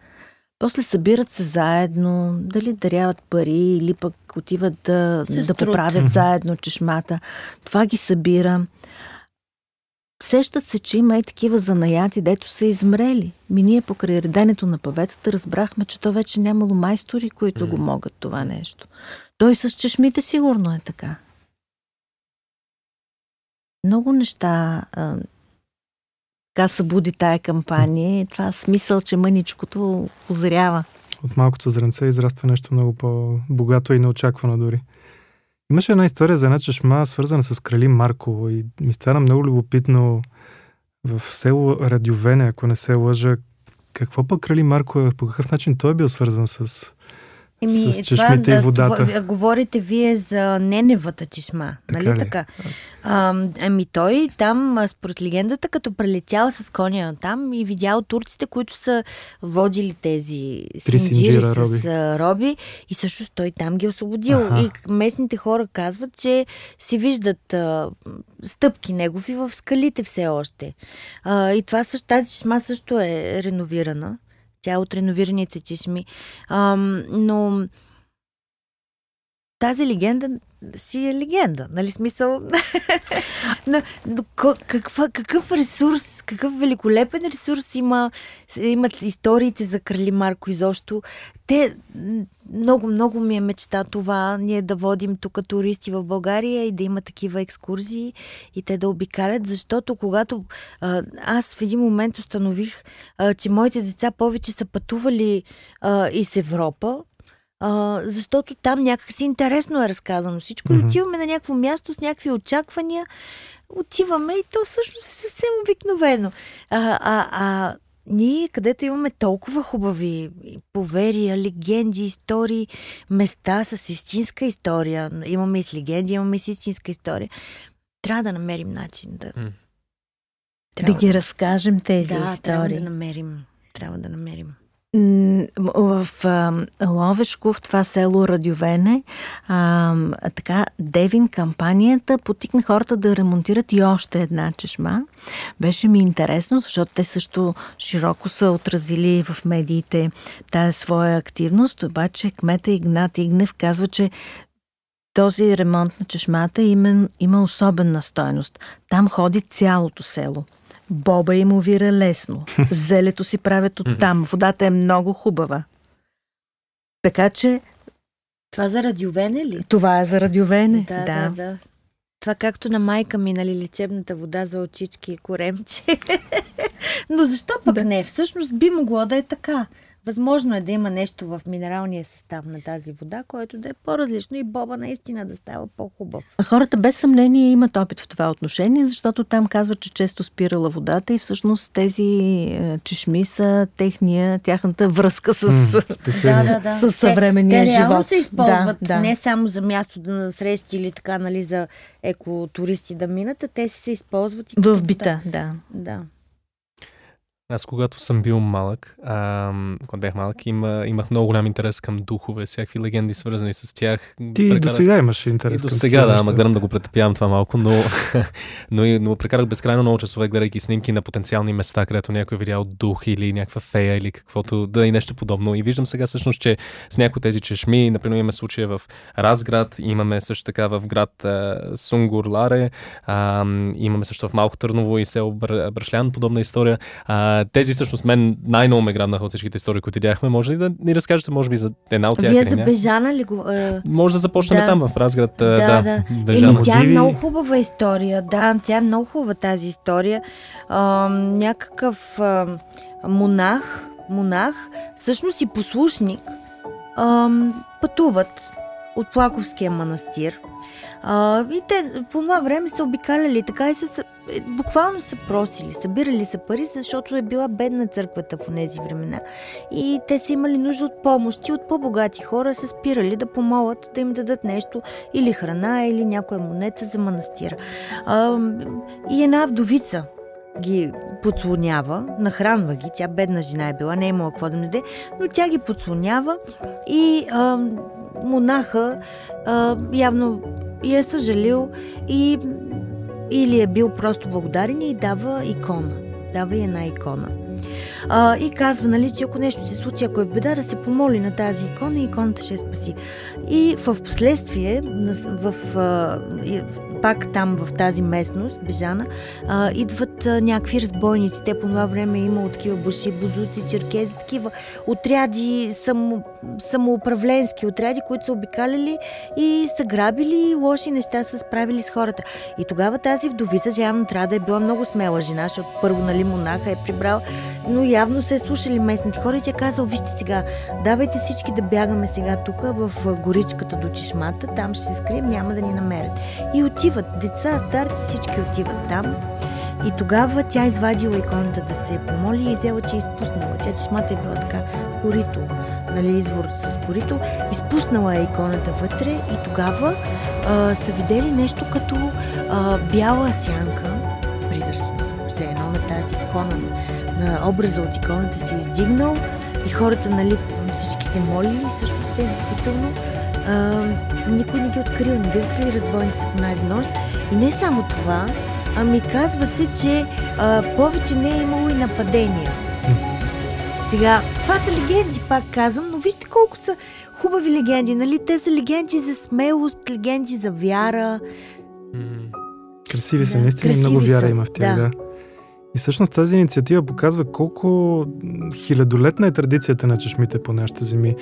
После събират се заедно, дали даряват пари или пък отиват да, да поправят заедно чешмата. Това ги събира. Сещат се, че има и такива занаяти, дето са измрели. Ми ние покрай реденето на паветата разбрахме, че то вече нямало майстори, които го могат това нещо. Той с чешмите сигурно е така. Много неща така събуди тая кампания и това смисъл, че мъничкото озрява. От малкото зренце израства нещо много по-богато и неочаквано дори. Имаше една история за една чешма, свързана с крали Марко и ми стана много любопитно в село Радювене, ако не се лъжа, какво пък крали Марко е, по какъв начин той е бил свързан с... С чешмите и да, водата. Това, говорите вие за Неневата чешма, Така нали ли? така? А, ами той там, според легендата, като прелетял с коня там и видял турците, които са водили тези синджири с роби. роби и също той там ги е освободил. Аха. И местните хора казват, че си виждат а, стъпки негови в скалите все още. А, и това също, тази чешма също е реновирана. Тя е от реновираните чешми. Ам, но тази легенда си е легенда, нали смисъл? но, но, каква, какъв ресурс, какъв великолепен ресурс има, имат историите за Крали Марко изобщо. Те, много, много ми е мечта това, ние да водим тук туристи в България и да има такива екскурзии и те да обикалят, защото когато а, аз в един момент установих, а, че моите деца повече са пътували а, из Европа, а, защото там някакси интересно е разказано всичко. Mm-hmm. И отиваме на някакво място с някакви очаквания, отиваме и то всъщност е съвсем обикновено. А, а, а ние, където имаме толкова хубави поверия, легенди, истории, места с истинска история, имаме и с легенди, имаме и с истинска история, трябва да намерим начин да... М. да ги разкажем тези да, трябва истории. да намерим. Трябва да намерим. В Ловешко, в това село Радювене, а, така, Девин кампанията потикна хората да ремонтират и още една чешма. Беше ми интересно, защото те също широко са отразили в медиите тая своя активност, обаче кмета Игнат Игнев казва, че този ремонт на чешмата има, има особена стойност. Там ходи цялото село. Боба им увира лесно. Зелето си правят оттам. Водата е много хубава. Така че Това за радиовене ли? това е за радиовене. Да, да, да. Това както на майка ми, нали, лечебната вода за очички и коремче. Но защо пък Да. не? Всъщност би могло да е така. Възможно е да има нещо в минералния състав на тази вода, което да е по-различно и боба наистина да става по-хубав. Хората без съмнение имат опит в това отношение, защото там казват, че често спирала водата и всъщност тези е, чешми са техния, тяхната връзка с, да, да, да. с съвременния те, те живот. се използват да, да. не само за място да насрещи или така, нали, за екотуристи да минат, а те се използват и в бита, да. да. Аз когато съм бил малък, а, когато бях малък, има, имах много голям интерес към духове, всякакви легенди свързани с тях. Ти Прекарах... до сега имаш интерес и до сега, да, ама гледам да го претъпявам това малко, но, но, но прекарах безкрайно много часове, гледайки снимки на потенциални места, където някой е видял дух или някаква фея или каквото, да и нещо подобно. И виждам сега всъщност, че с някои тези чешми, например, имаме случая в Разград, имаме също така в град а, Сунгур Ларе, а, имаме също в Малко Търново и село Брашлян, подобна история. А, тези всъщност мен най-много ме грабнаха от всичките истории, които видяхме. Може ли да ни разкажете, може би, за една от тях? Вие за Бежана ли го... Е... Може да започнем да. там, в Разград. Да, да. да. Бежана. Еми, тя е много хубава история. Да, тя е много хубава тази история. А, някакъв а, монах, монах, всъщност и послушник, а, пътуват от Плаковския манастир. А, и те по това време са обикаляли така и са е, буквално са просили, събирали са пари, защото е била бедна църквата в тези времена. И те са имали нужда от помощи, от по-богати хора са спирали да помолят да им дадат нещо или храна, или някоя монета за манастира. А, и една вдовица ги подслонява, нахранва ги, тя бедна жена е била, не е имала какво да даде, но тя ги подслонява и а, монаха а, явно я е съжалил и или е бил просто благодарен и дава икона. Дава и една икона. А, и казва, нали, че ако нещо се случи, ако е в беда, да се помоли на тази икона и иконата ще спаси. И в последствие, в, в, пак там в тази местност, Бежана, а, идват а, някакви разбойници. Те по това време е имало такива буши, бузуци, черкези, такива отряди, само, самоуправленски отряди, които са обикаляли и са грабили лоши неща, са справили с хората. И тогава тази вдовица явно трябва да е била много смела жена, защото първо, нали, монаха е прибрал, но явно се е слушали местните хора и тя казал, вижте сега, давайте всички да бягаме сега тук в горичката до чешмата, там ще се скрием, няма да ни намерят. И отиват, деца, старци, всички отиват там. И тогава тя извадила иконата да се помоли и взела, че е изпуснала. Тя чешмата е била така корито, нали, извор с корито. Изпуснала е иконата вътре и тогава а, са видели нещо като а, бяла сянка, призрачна, все едно на тази икона на образа от иконата се е издигнал и хората, нали, всички се молили всъщност те действително а, никой не ги открил, не ги открили разбойните в тази нощ. И не само това, ами казва се, че а, повече не е имало и нападения. Сега, това са легенди, пак казвам, но вижте колко са хубави легенди, нали? Те са легенди за смелост, легенди за вяра. Красиви са, да, наистина много вяра са. има в тях, да. да. И всъщност тази инициатива показва колко хилядолетна е традицията на чешмите по нашите земи.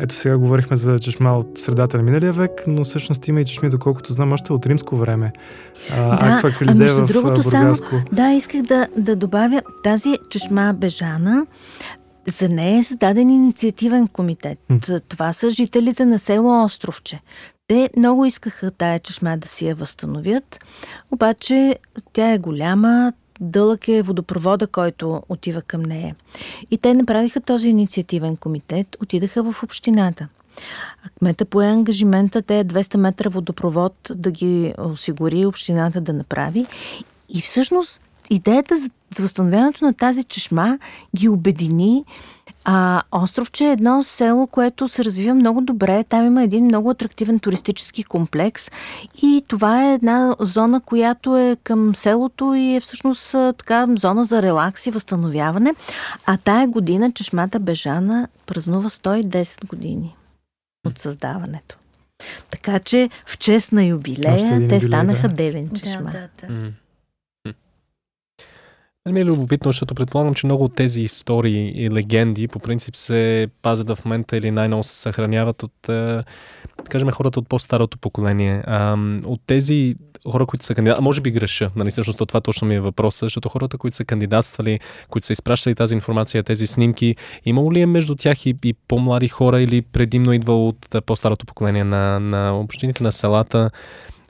Ето сега говорихме за чешма от средата на миналия век, но всъщност има и чешми, доколкото знам, още от римско време. А, да, Аква а между в другото, само, да, исках да, да добавя тази чешма Бежана, за нея е създаден инициативен комитет. М. Това са жителите на село Островче. Те много искаха тая чешма да си я възстановят, обаче тя е голяма, дълъг е водопровода, който отива към нея. И те направиха този инициативен комитет, отидаха в общината. Кмета пое ангажимента те 200 метра водопровод да ги осигури общината да направи. И всъщност идеята за възстановяването на тази чешма ги обедини а, Островче е едно село, което се развива много добре. Там има един много атрактивен туристически комплекс и това е една зона, която е към селото и е всъщност така зона за релакс и възстановяване. А тая година чешмата Бежана празнува 110 години от създаването. Така че в чест на юбилея те станаха да. девен чешма. Да, да, да. Не ми е любопитно, защото предполагам, че много от тези истории и легенди по принцип се пазят в момента или най-ново се съхраняват от, да кажем, хората от по-старото поколение. От тези хора, които са кандидат, а може би греша, нали, всъщност това точно ми е въпросът, защото хората, които са кандидатствали, които са изпращали тази информация, тези снимки, имало ли е между тях и, и по-млади хора или предимно идва от по-старото поколение на, на общините, на селата?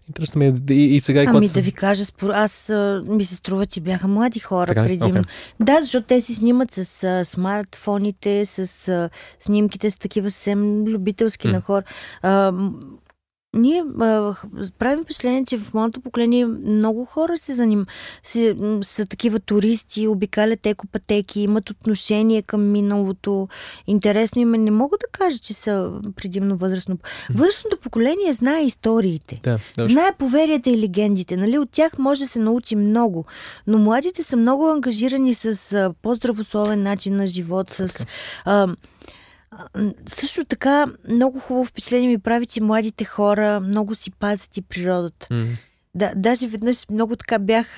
Интересно ми е и, и сега... Ами да ви кажа, спор... аз а, ми се струва, че бяха млади хора така, преди. Okay. Да, защото те си снимат с а, смартфоните, с а, снимките с такива съвсем любителски mm. на хора. А, ние а, правим впечатление, че в моето поколение много хора се заним, се, са такива туристи, обикалят екопатеки, имат отношение към миналото. Интересно им е. Не мога да кажа, че са предимно възрастно. Възрастното поколение знае историите. Да, да. Знае поверията и легендите. Нали? От тях може да се научи много. Но младите са много ангажирани с а, по-здравословен начин на живот, с... А, също така, много хубаво впечатление ми прави, че младите хора много си пазят и природата. Mm. Да, даже веднъж много така бях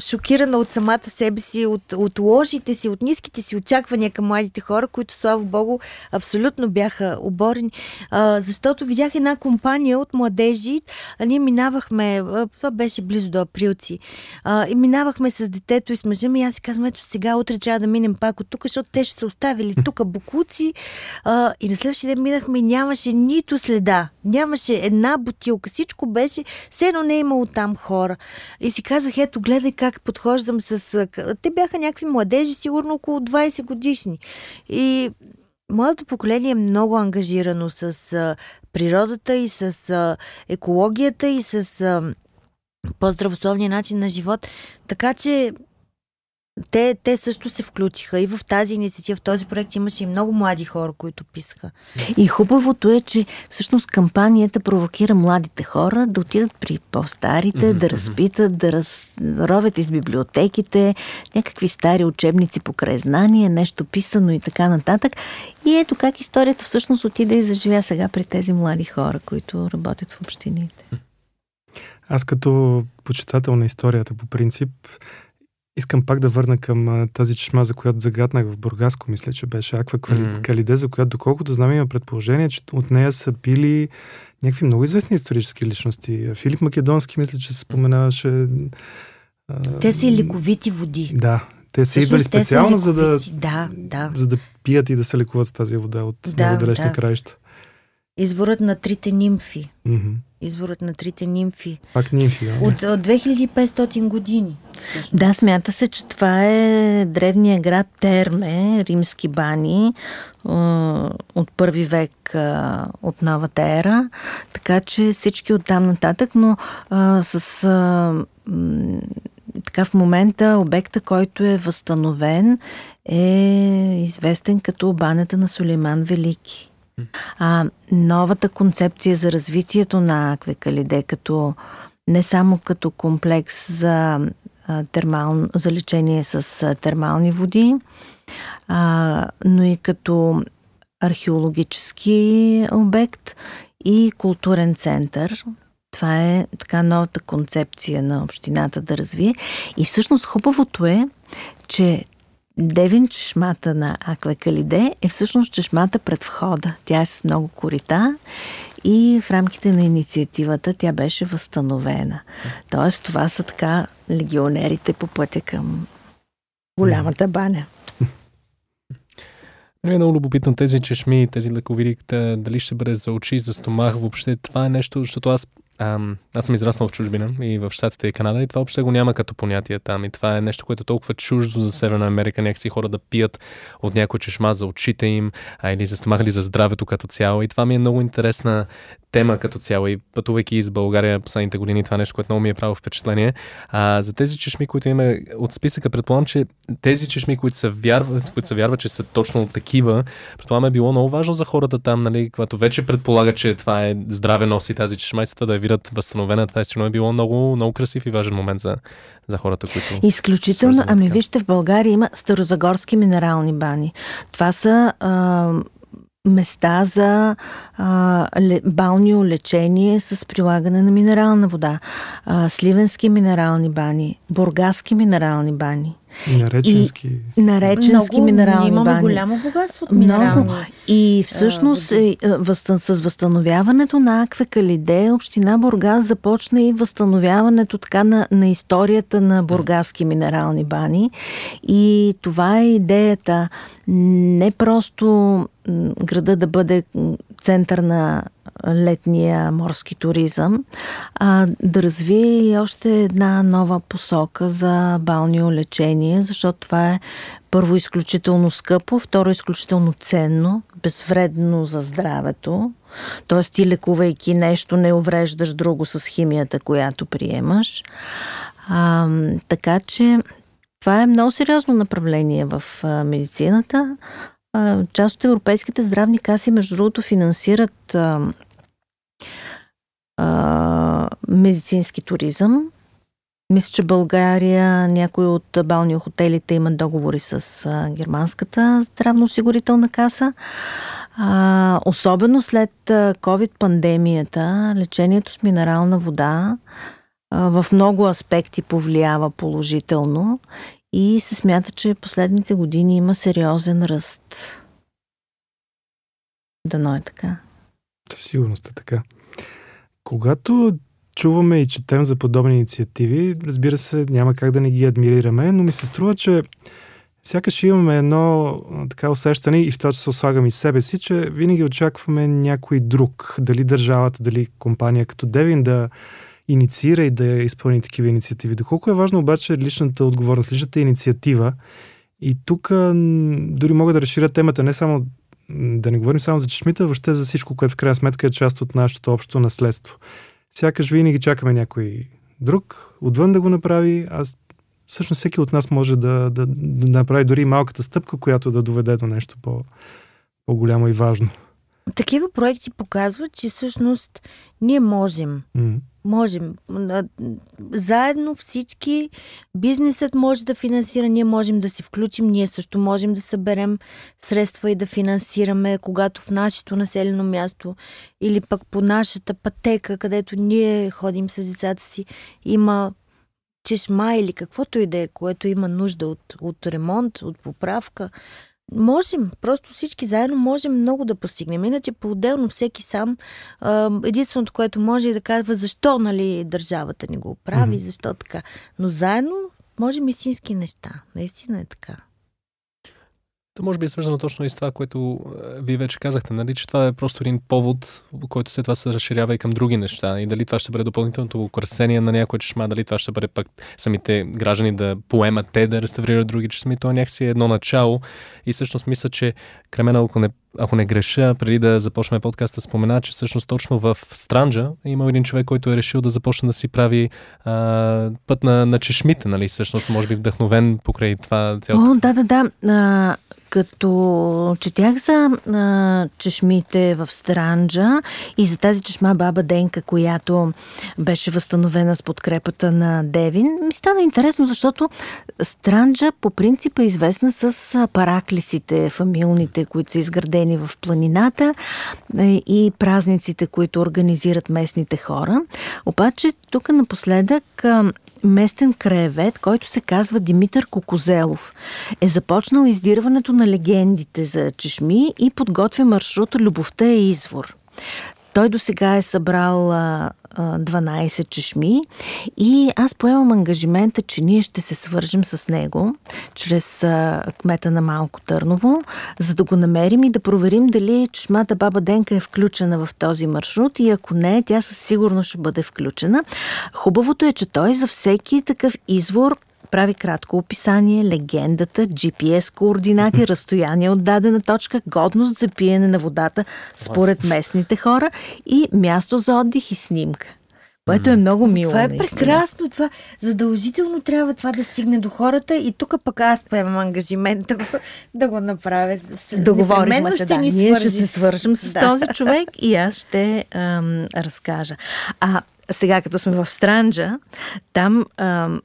шокирана от самата себе си, от, от лошите си, от ниските си очаквания към младите хора, които, слава Богу, абсолютно бяха оборени. А, защото видях една компания от младежи, а ние минавахме, това беше близо до априлци, а, и минавахме с детето и с мъжа ми, аз си казвам, ето сега, утре трябва да минем пак от тук, защото те ще са оставили тук букуци. А, и на следващия ден минахме и нямаше нито следа. Нямаше една бутилка. Всичко беше, все едно не е имало там хора. И си казах, ето, гледай как подхождам с... Те бяха някакви младежи, сигурно около 20 годишни. И моето поколение е много ангажирано с природата и с екологията и с по-здравословния начин на живот. Така че те, те също се включиха и в тази инициатива, в този проект имаше и много млади хора, които писаха. И хубавото е, че всъщност кампанията провокира младите хора да отидат при по-старите, mm-hmm. да разпитат, да разровят из библиотеките, някакви стари учебници по знание, нещо писано и така нататък. И ето как историята всъщност отиде и заживя сега при тези млади хора, които работят в общините. Аз като почитател на историята по принцип Искам пак да върна към а, тази чешма, за която загаднах в Бургаско, мисля, че беше Аква mm-hmm. Калиде, за която, доколкото знам, има предположение, че от нея са пили някакви много известни исторически личности. Филип Македонски, мисля, че се споменаваше. А... Те са и лековити води. Да, те са идвали специално, за да, да, да. за да пият и да се лекуват с тази вода от да, много далечни да. краища. Изворът на трите нимфи. Mm-hmm. Изворът на трите нимфи. Пак нимфи, да. От, от 2500 години. Всъщност. Да, смята се, че това е древния град Терме, римски бани от първи век от новата ера. Така че всички оттам нататък, но а, с а, така в момента обекта, който е възстановен, е известен като банята на Сулейман Велики. А, новата концепция за развитието на Аквекалиде като не само като комплекс за, термал, за лечение с термални води, а, но и като археологически обект и културен център. Това е така новата концепция на общината да развие. И всъщност хубавото е, че Девин чешмата на Аквекалиде е всъщност чешмата пред входа. Тя е с много корита и в рамките на инициативата тя беше възстановена. Тоест това са така легионерите по пътя към голямата баня. Нали е много любопитно тези чешми, тези лековири, дали ще бъде за очи, за стомах, въобще това е нещо, защото аз а, аз съм израснал в чужбина и в Штатите и Канада и това въобще го няма като понятие там. И това е нещо, което е толкова чуждо за Северна Америка. Някакси хора да пият от някой чешма за очите им а, или за стомаха или за здравето като цяло. И това ми е много интересна тема като цяло и пътувайки из България последните години, това е нещо, което много ми е правило впечатление. А, за тези чешми, които имаме от списъка, предполагам, че тези чешми, които се вярват, които се вярват, че са точно такива, предполагам е било много важно за хората там, нали, когато вече предполага, че това е здраве носи тази чешма и да я видят възстановена, това е, е било много, много красив и важен момент за, за хората, които. Изключително. Ами вижте, в България има старозагорски минерални бани. Това са а, места за а, ле, балнио лечение с прилагане на минерална вода, а, сливенски минерални бани, бургаски минерални бани. Нареченски. И, нареченски много, минерални имаме бани. голямо богатство от минерални. Много. И всъщност е, възстан, с възстановяването на Акве Калиде, община Бургас започна и възстановяването така на, на историята на бургаски минерални бани. И това е идеята. Не просто града да бъде център на летния морски туризъм, а да развие и още една нова посока за балнио лечение, защото това е първо изключително скъпо, второ изключително ценно, безвредно за здравето. Тоест ти лекувайки нещо, не увреждаш друго с химията, която приемаш. А, така че това е много сериозно направление в медицината. Част от европейските здравни каси, между другото, финансират а, а, медицински туризъм. Мисля, че България, някои от балниохотелите имат договори с а, германската здравноосигурителна каса. А, особено след COVID-пандемията, лечението с минерална вода а, в много аспекти повлиява положително и се смята, че последните години има сериозен ръст. Дано е така. Със сигурност е така. Когато чуваме и четем за подобни инициативи, разбира се, няма как да не ги адмирираме, но ми се струва, че сякаш имаме едно така усещане и в това, че се ослагам и себе си, че винаги очакваме някой друг, дали държавата, дали компания като Девин да инициира и да изпълни такива инициативи. Доколко е важно обаче личната отговорност, личната инициатива и тук дори мога да разширя темата не само да не говорим само за чешмите, въобще за всичко, което в крайна сметка е част от нашето общо наследство. Сякаш винаги чакаме някой друг отвън да го направи, а всъщност всеки от нас може да, да, да направи дори малката стъпка, която да доведе до нещо по, по-голямо и важно. Такива проекти показват, че всъщност ние можем. Mm. Можем. Заедно всички, бизнесът може да финансира, ние можем да се включим, ние също можем да съберем средства и да финансираме, когато в нашето населено място или пък по нашата пътека, където ние ходим с децата си, има чешма или каквото и да е, което има нужда от, от ремонт, от поправка. Можем, просто всички заедно можем много да постигнем. Иначе по-отделно всеки сам, единственото, което може е да казва защо нали, държавата ни го прави, mm-hmm. защо така. Но заедно можем истински неща. Наистина е така. То може би е свързано точно и с това, което е, вие вече казахте, нали, че това е просто един повод, който след това се разширява и към други неща. И дали това ще бъде допълнителното украсение на някоя чешма, дали това ще бъде пък самите граждани да поемат те да реставрират други чешми, то някакси е едно начало. И всъщност мисля, че Кремена, ако не, ако не греша, преди да започнем подкаста, спомена, че всъщност точно в Странджа има един човек, който е решил да започне да си прави а, път на, на чешмите, нали? Всъщност, може би вдъхновен покрай това цялото. О, да, да, да. А, като четях за а, чешмите в Странджа и за тази чешма Баба Денка, която беше възстановена с подкрепата на Девин, ми стана интересно, защото Странджа по принцип е известна с параклисите, фамилните, които са изградени в планината и празниците, които организират местните хора. Обаче тук напоследък местен краевед, който се казва Димитър Кокозелов, е започнал издирването на легендите за чешми и подготвя маршрута Любовта е извор. Той до сега е събрал а, а, 12 чешми и аз поемам ангажимента, че ние ще се свържем с него чрез кмета на Малко Търново, за да го намерим и да проверим дали чешмата Баба Денка е включена в този маршрут и ако не, тя със сигурност ще бъде включена. Хубавото е, че той за всеки такъв извор прави кратко описание, легендата, GPS координати, разстояние от дадена точка, годност за пиене на водата според местните хора и място за отдих и снимка. Което е много мило. Това е наистина. прекрасно. Това задължително трябва това да стигне до хората и тук пък аз поемам ангажимент да го, да го направя. Договорихме се, да. Ни Ние ще се свържем с да. този човек и аз ще ам, разкажа. А сега, като сме в Странджа, там ам,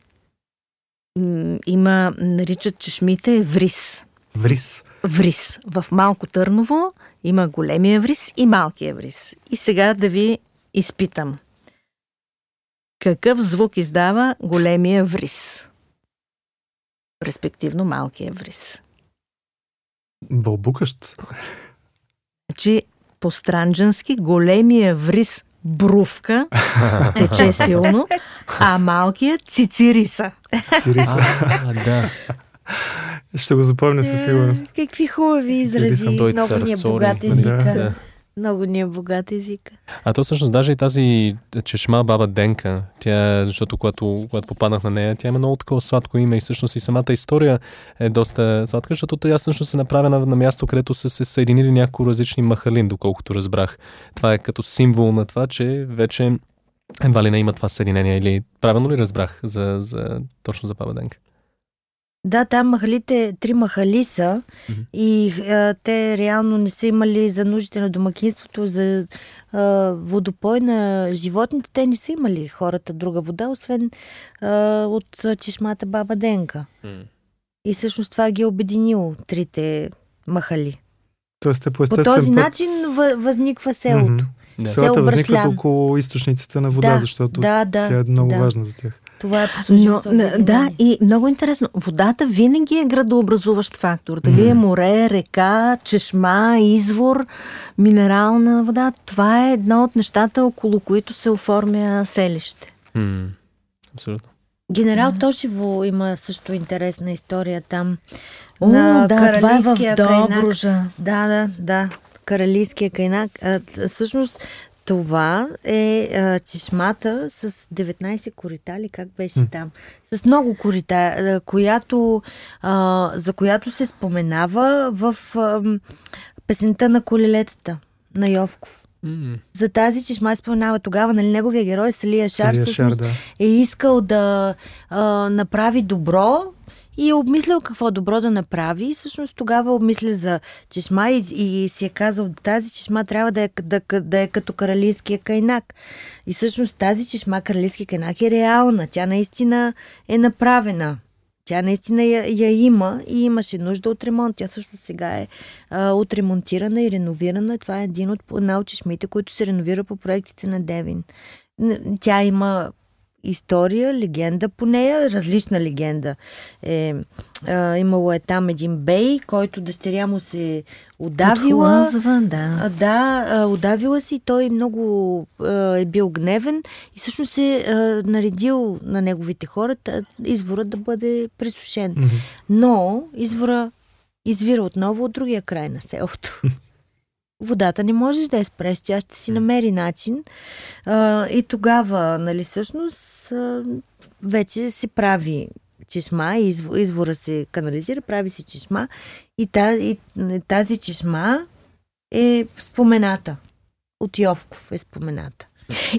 има, наричат чешмите врис. Врис. Врис. В Малко Търново има големия врис и малкия врис. И сега да ви изпитам. Какъв звук издава големия врис? Респективно малкия врис. Бълбукащ. Значи по странджански големия врис брувка тече силно, а малкият цицириса. Цириса. А, да. Ще го запомня със сигурност. Е, Какви хубави изрази. Той Много ни е богат езика. Да. Много ни е богат езика. А то всъщност даже и тази чешма баба Денка, тя, защото когато, когато попаднах на нея, тя има много такова сладко име и всъщност и самата история е доста сладка, защото тя всъщност е направена на място, където са се съединили няколко различни махалин, доколкото разбрах. Това е като символ на това, че вече едва ли не има това съединение или правилно ли разбрах за, за, точно за баба Денка? Да, там махалите, три махали са Мгм. и а, те реално не са имали за нуждите на домакинството, за а, водопой на животните. Те не са имали хората друга вода, освен а, от чешмата Баба Денка. И всъщност това ги е обединило трите махали. Тоест те по По този път... начин въ- възниква селото. Мгм. Да. Селата възникват около източниците на вода, Да, защото да, да, тя е много да. важна за тях. Това е н- да, и много интересно. Водата винаги е градообразуващ фактор. Дали е море, река, чешма, извор, минерална вода. Това е едно от нещата, около които се оформя селище. Абсолютно. Генерал Тошево има също интересна история там. О, На да, това е в Каралийския кайнак. Добружа. Да, да, да. Каралийския кайнак. А, всъщност това е а, чешмата с 19 корита, ли как беше там? С много корита, а, която, а, за която се споменава в а, песента на колелетата на Йовков. М, За тази чешма споменава тогава, нали, неговия герой Салия Шар, Салия всъщност Шар, да. е искал да а, направи добро и е обмислял какво добро да направи. И всъщност тогава обмисля за чешма и, и си е казал, тази чешма трябва да е, да, да е като каралийския кайнак. И всъщност тази чешма, каралийския кайнак е реална. Тя наистина е направена. Тя наистина я, я има и имаше нужда от ремонт. Тя също сега е а, отремонтирана и реновирана. Това е един от, една от чешмите, които се реновира по проектите на Девин. Тя има история, легенда по нея, различна легенда. Е, а, имало е там един бей, който дъщеря му се удавила. Отхлъзва, да. А, да, а, удавила си, той много а, е бил гневен и всъщност е а, наредил на неговите хора извора да бъде пресушен. Но извора извира отново от другия край на селото. Водата не можеш да я спреш, тя ще си намери начин. А, и тогава, нали, всъщност, а, вече се прави чешма, изв- извора се канализира, прави се чешма и тази, и тази чешма е спомената. От Йовков е спомената.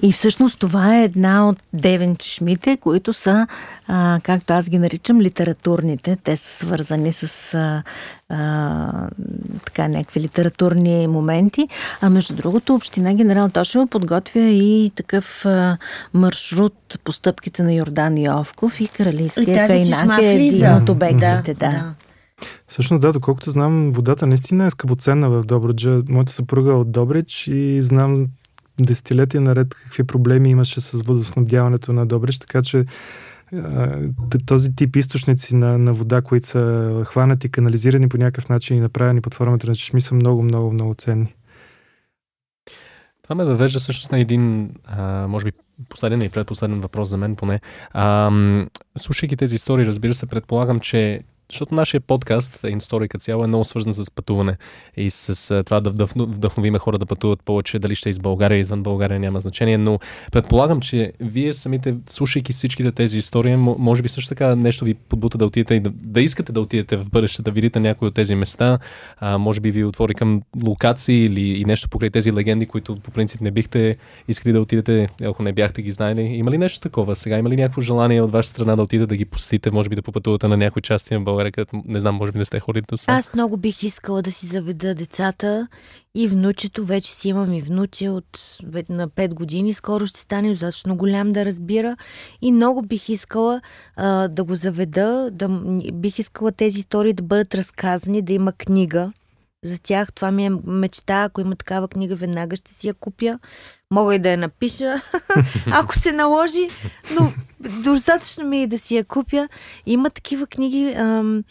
И всъщност това е една от девен чешмите, които са, а, както аз ги наричам, литературните. Те са свързани с а, а, така някакви литературни моменти. А между другото, Община Генерал Тошева подготвя и такъв а, маршрут по стъпките на Йордан Йовков и Каралийския кайнак е един от обектите. Да, да. Всъщност, да, доколкото знам, водата наистина е скъпоценна в Добруджа. Моята съпруга е от Добрич и знам десетилетия наред какви проблеми имаше с водоснабдяването на Добрич, така че този тип източници на, на вода, които са хванати, канализирани по някакъв начин и направени под формата на чешми, са много, много, много ценни. Това ме въвежда всъщност на един, а, може би, последен и предпоследен въпрос за мен поне. А, слушайки тези истории, разбира се, предполагам, че защото нашия подкаст, Инстори като цяло, е много свързан с пътуване и с това да вдъхновиме хора да пътуват повече, дали ще е из България, извън България, няма значение, но предполагам, че вие самите, слушайки всичките тези истории, може би също така нещо ви подбута да отидете и да, да искате да отидете в бъдеще, да видите някои от тези места, а, може би ви отвори към локации или и нещо покрай тези легенди, които по принцип не бихте искали да отидете, ако не бяхте ги знаели. Има ли нещо такова сега? Има ли някакво желание от ваша страна да отидете да ги посетите, може би да попътувате на някои части на България? България, където не знам, може би не сте ходили до сега? Аз много бих искала да си заведа децата и внучето. Вече си имам и внуче от на 5 години. Скоро ще стане достатъчно голям да разбира. И много бих искала а, да го заведа. Да, бих искала тези истории да бъдат разказани, да има книга за тях. Това ми е мечта. Ако има такава книга, веднага ще си я купя. Мога и да я напиша, ако се наложи, но достатъчно ми е да си я купя. Има такива книги, ам,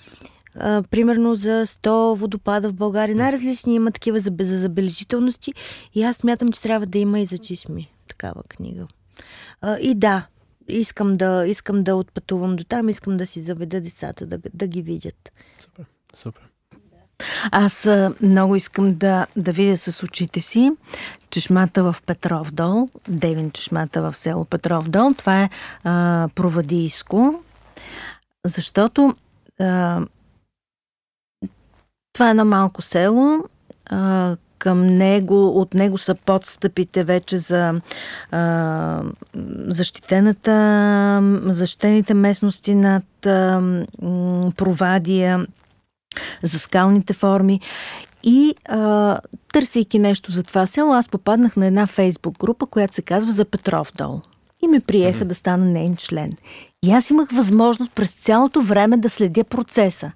а, примерно за 100 водопада в България. Най-различни има такива за, за забележителности и аз смятам, че трябва да има и за чешми такава книга. А, и да, искам да, искам да отпътувам до там, искам да си заведа децата, да, да ги видят. Супер, супер. Аз много искам да, да видя с очите си чешмата в Петров дол, Девин чешмата в село Петров дол. Това е а, провадийско, защото а, това е едно малко село, а, към него, от него са подстъпите вече за а, защитената, защитените местности над а, Провадия, за скалните форми. И а, търсейки нещо за това село, аз попаднах на една фейсбук група, която се казва За Петров дол. И ме приеха mm-hmm. да стана нейн член. И аз имах възможност през цялото време да следя процеса.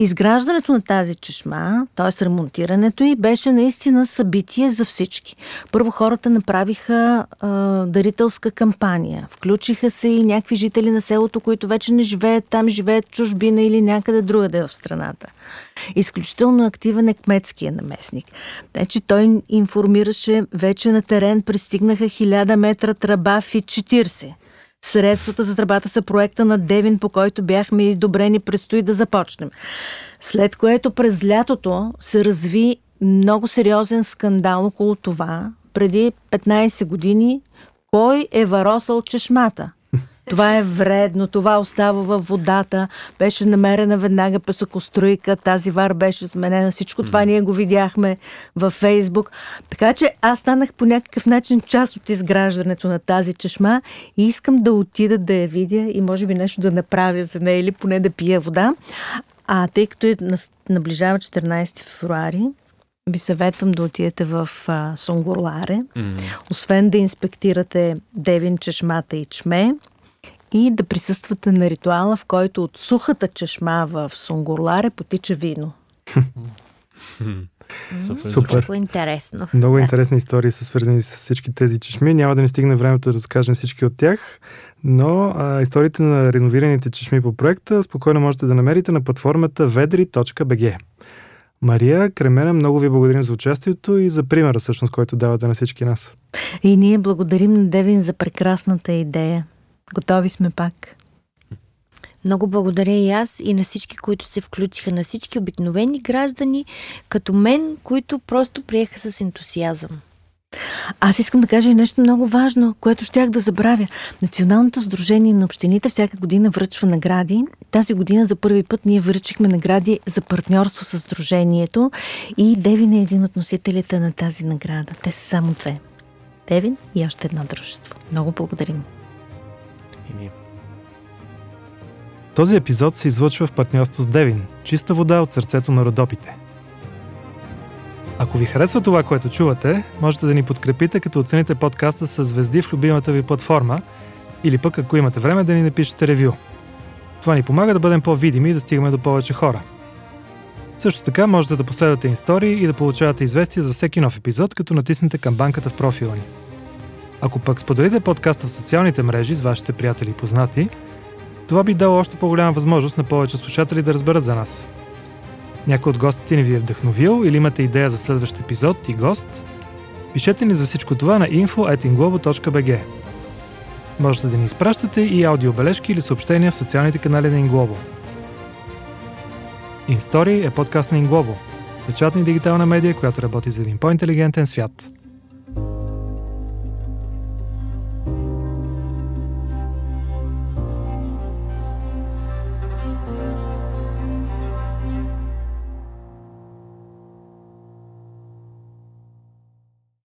Изграждането на тази чешма, т.е. ремонтирането й, беше наистина събитие за всички. Първо хората направиха а, дарителска кампания. Включиха се и някакви жители на селото, които вече не живеят там, живеят чужбина или някъде другаде в страната. Изключително активен е кметския наместник. Значи той информираше вече на терен, пристигнаха 1000 метра тръба и 40. Средствата за тръбата са проекта на Девин, по който бяхме издобрени, предстои да започнем. След което през лятото се разви много сериозен скандал около това. Преди 15 години кой е варосал чешмата? Това е вредно, това остава във водата. Беше намерена веднага песокоструйка, тази вар беше сменена. Всичко това ние го видяхме във Фейсбук. Така че аз станах по някакъв начин част от изграждането на тази чешма и искам да отида да я видя и може би нещо да направя за нея или поне да пия вода. А тъй като е наближава 14 февруари, ви съветвам да отидете в а, Сунгурларе. Mm. Освен да инспектирате Девин, чешмата и чме, и да присъствате на ритуала, в който от сухата чешма в Сунгурларе потича вино. Супер. Много интересно. Много да. интересни истории са свързани с всички тези чешми. Няма да ни стигне времето да разкажем всички от тях, но а, историите на реновираните чешми по проекта спокойно можете да намерите на платформата vedri.bg. Мария Кремена, много ви благодарим за участието и за примера, всъщност, който давате на всички нас. И ние благодарим на Девин за прекрасната идея. Готови сме пак. Много благодаря и аз и на всички, които се включиха, на всички обикновени граждани, като мен, които просто приеха с ентусиазъм. Аз искам да кажа и нещо много важно, което щях да забравя. Националното сдружение на общините всяка година връчва награди. Тази година за първи път ние връчихме награди за партньорство с Сдружението и Девин е един от носителите на тази награда. Те са само две. Девин и още едно дружество. Много благодарим. И ние. Този епизод се излъчва в партньорство с Девин, чиста вода от сърцето на родопите. Ако ви харесва това, което чувате, можете да ни подкрепите, като оцените подкаста с звезди в любимата ви платформа или пък ако имате време да ни напишете ревю. Това ни помага да бъдем по-видими и да стигаме до повече хора. Също така можете да последвате истории и да получавате известия за всеки нов епизод, като натиснете камбанката в профила ни. Ако пък споделите подкаста в социалните мрежи с вашите приятели и познати, това би дало още по-голяма възможност на повече слушатели да разберат за нас. Някой от гостите ни ви е вдъхновил или имате идея за следващ епизод и гост, пишете ни за всичко това на info.inglobo.bg. Можете да ни изпращате и аудиобележки или съобщения в социалните канали на Inglobo. InStory е подкаст на Inglobo, печатна и дигитална медия, която работи за един по-интелигентен свят –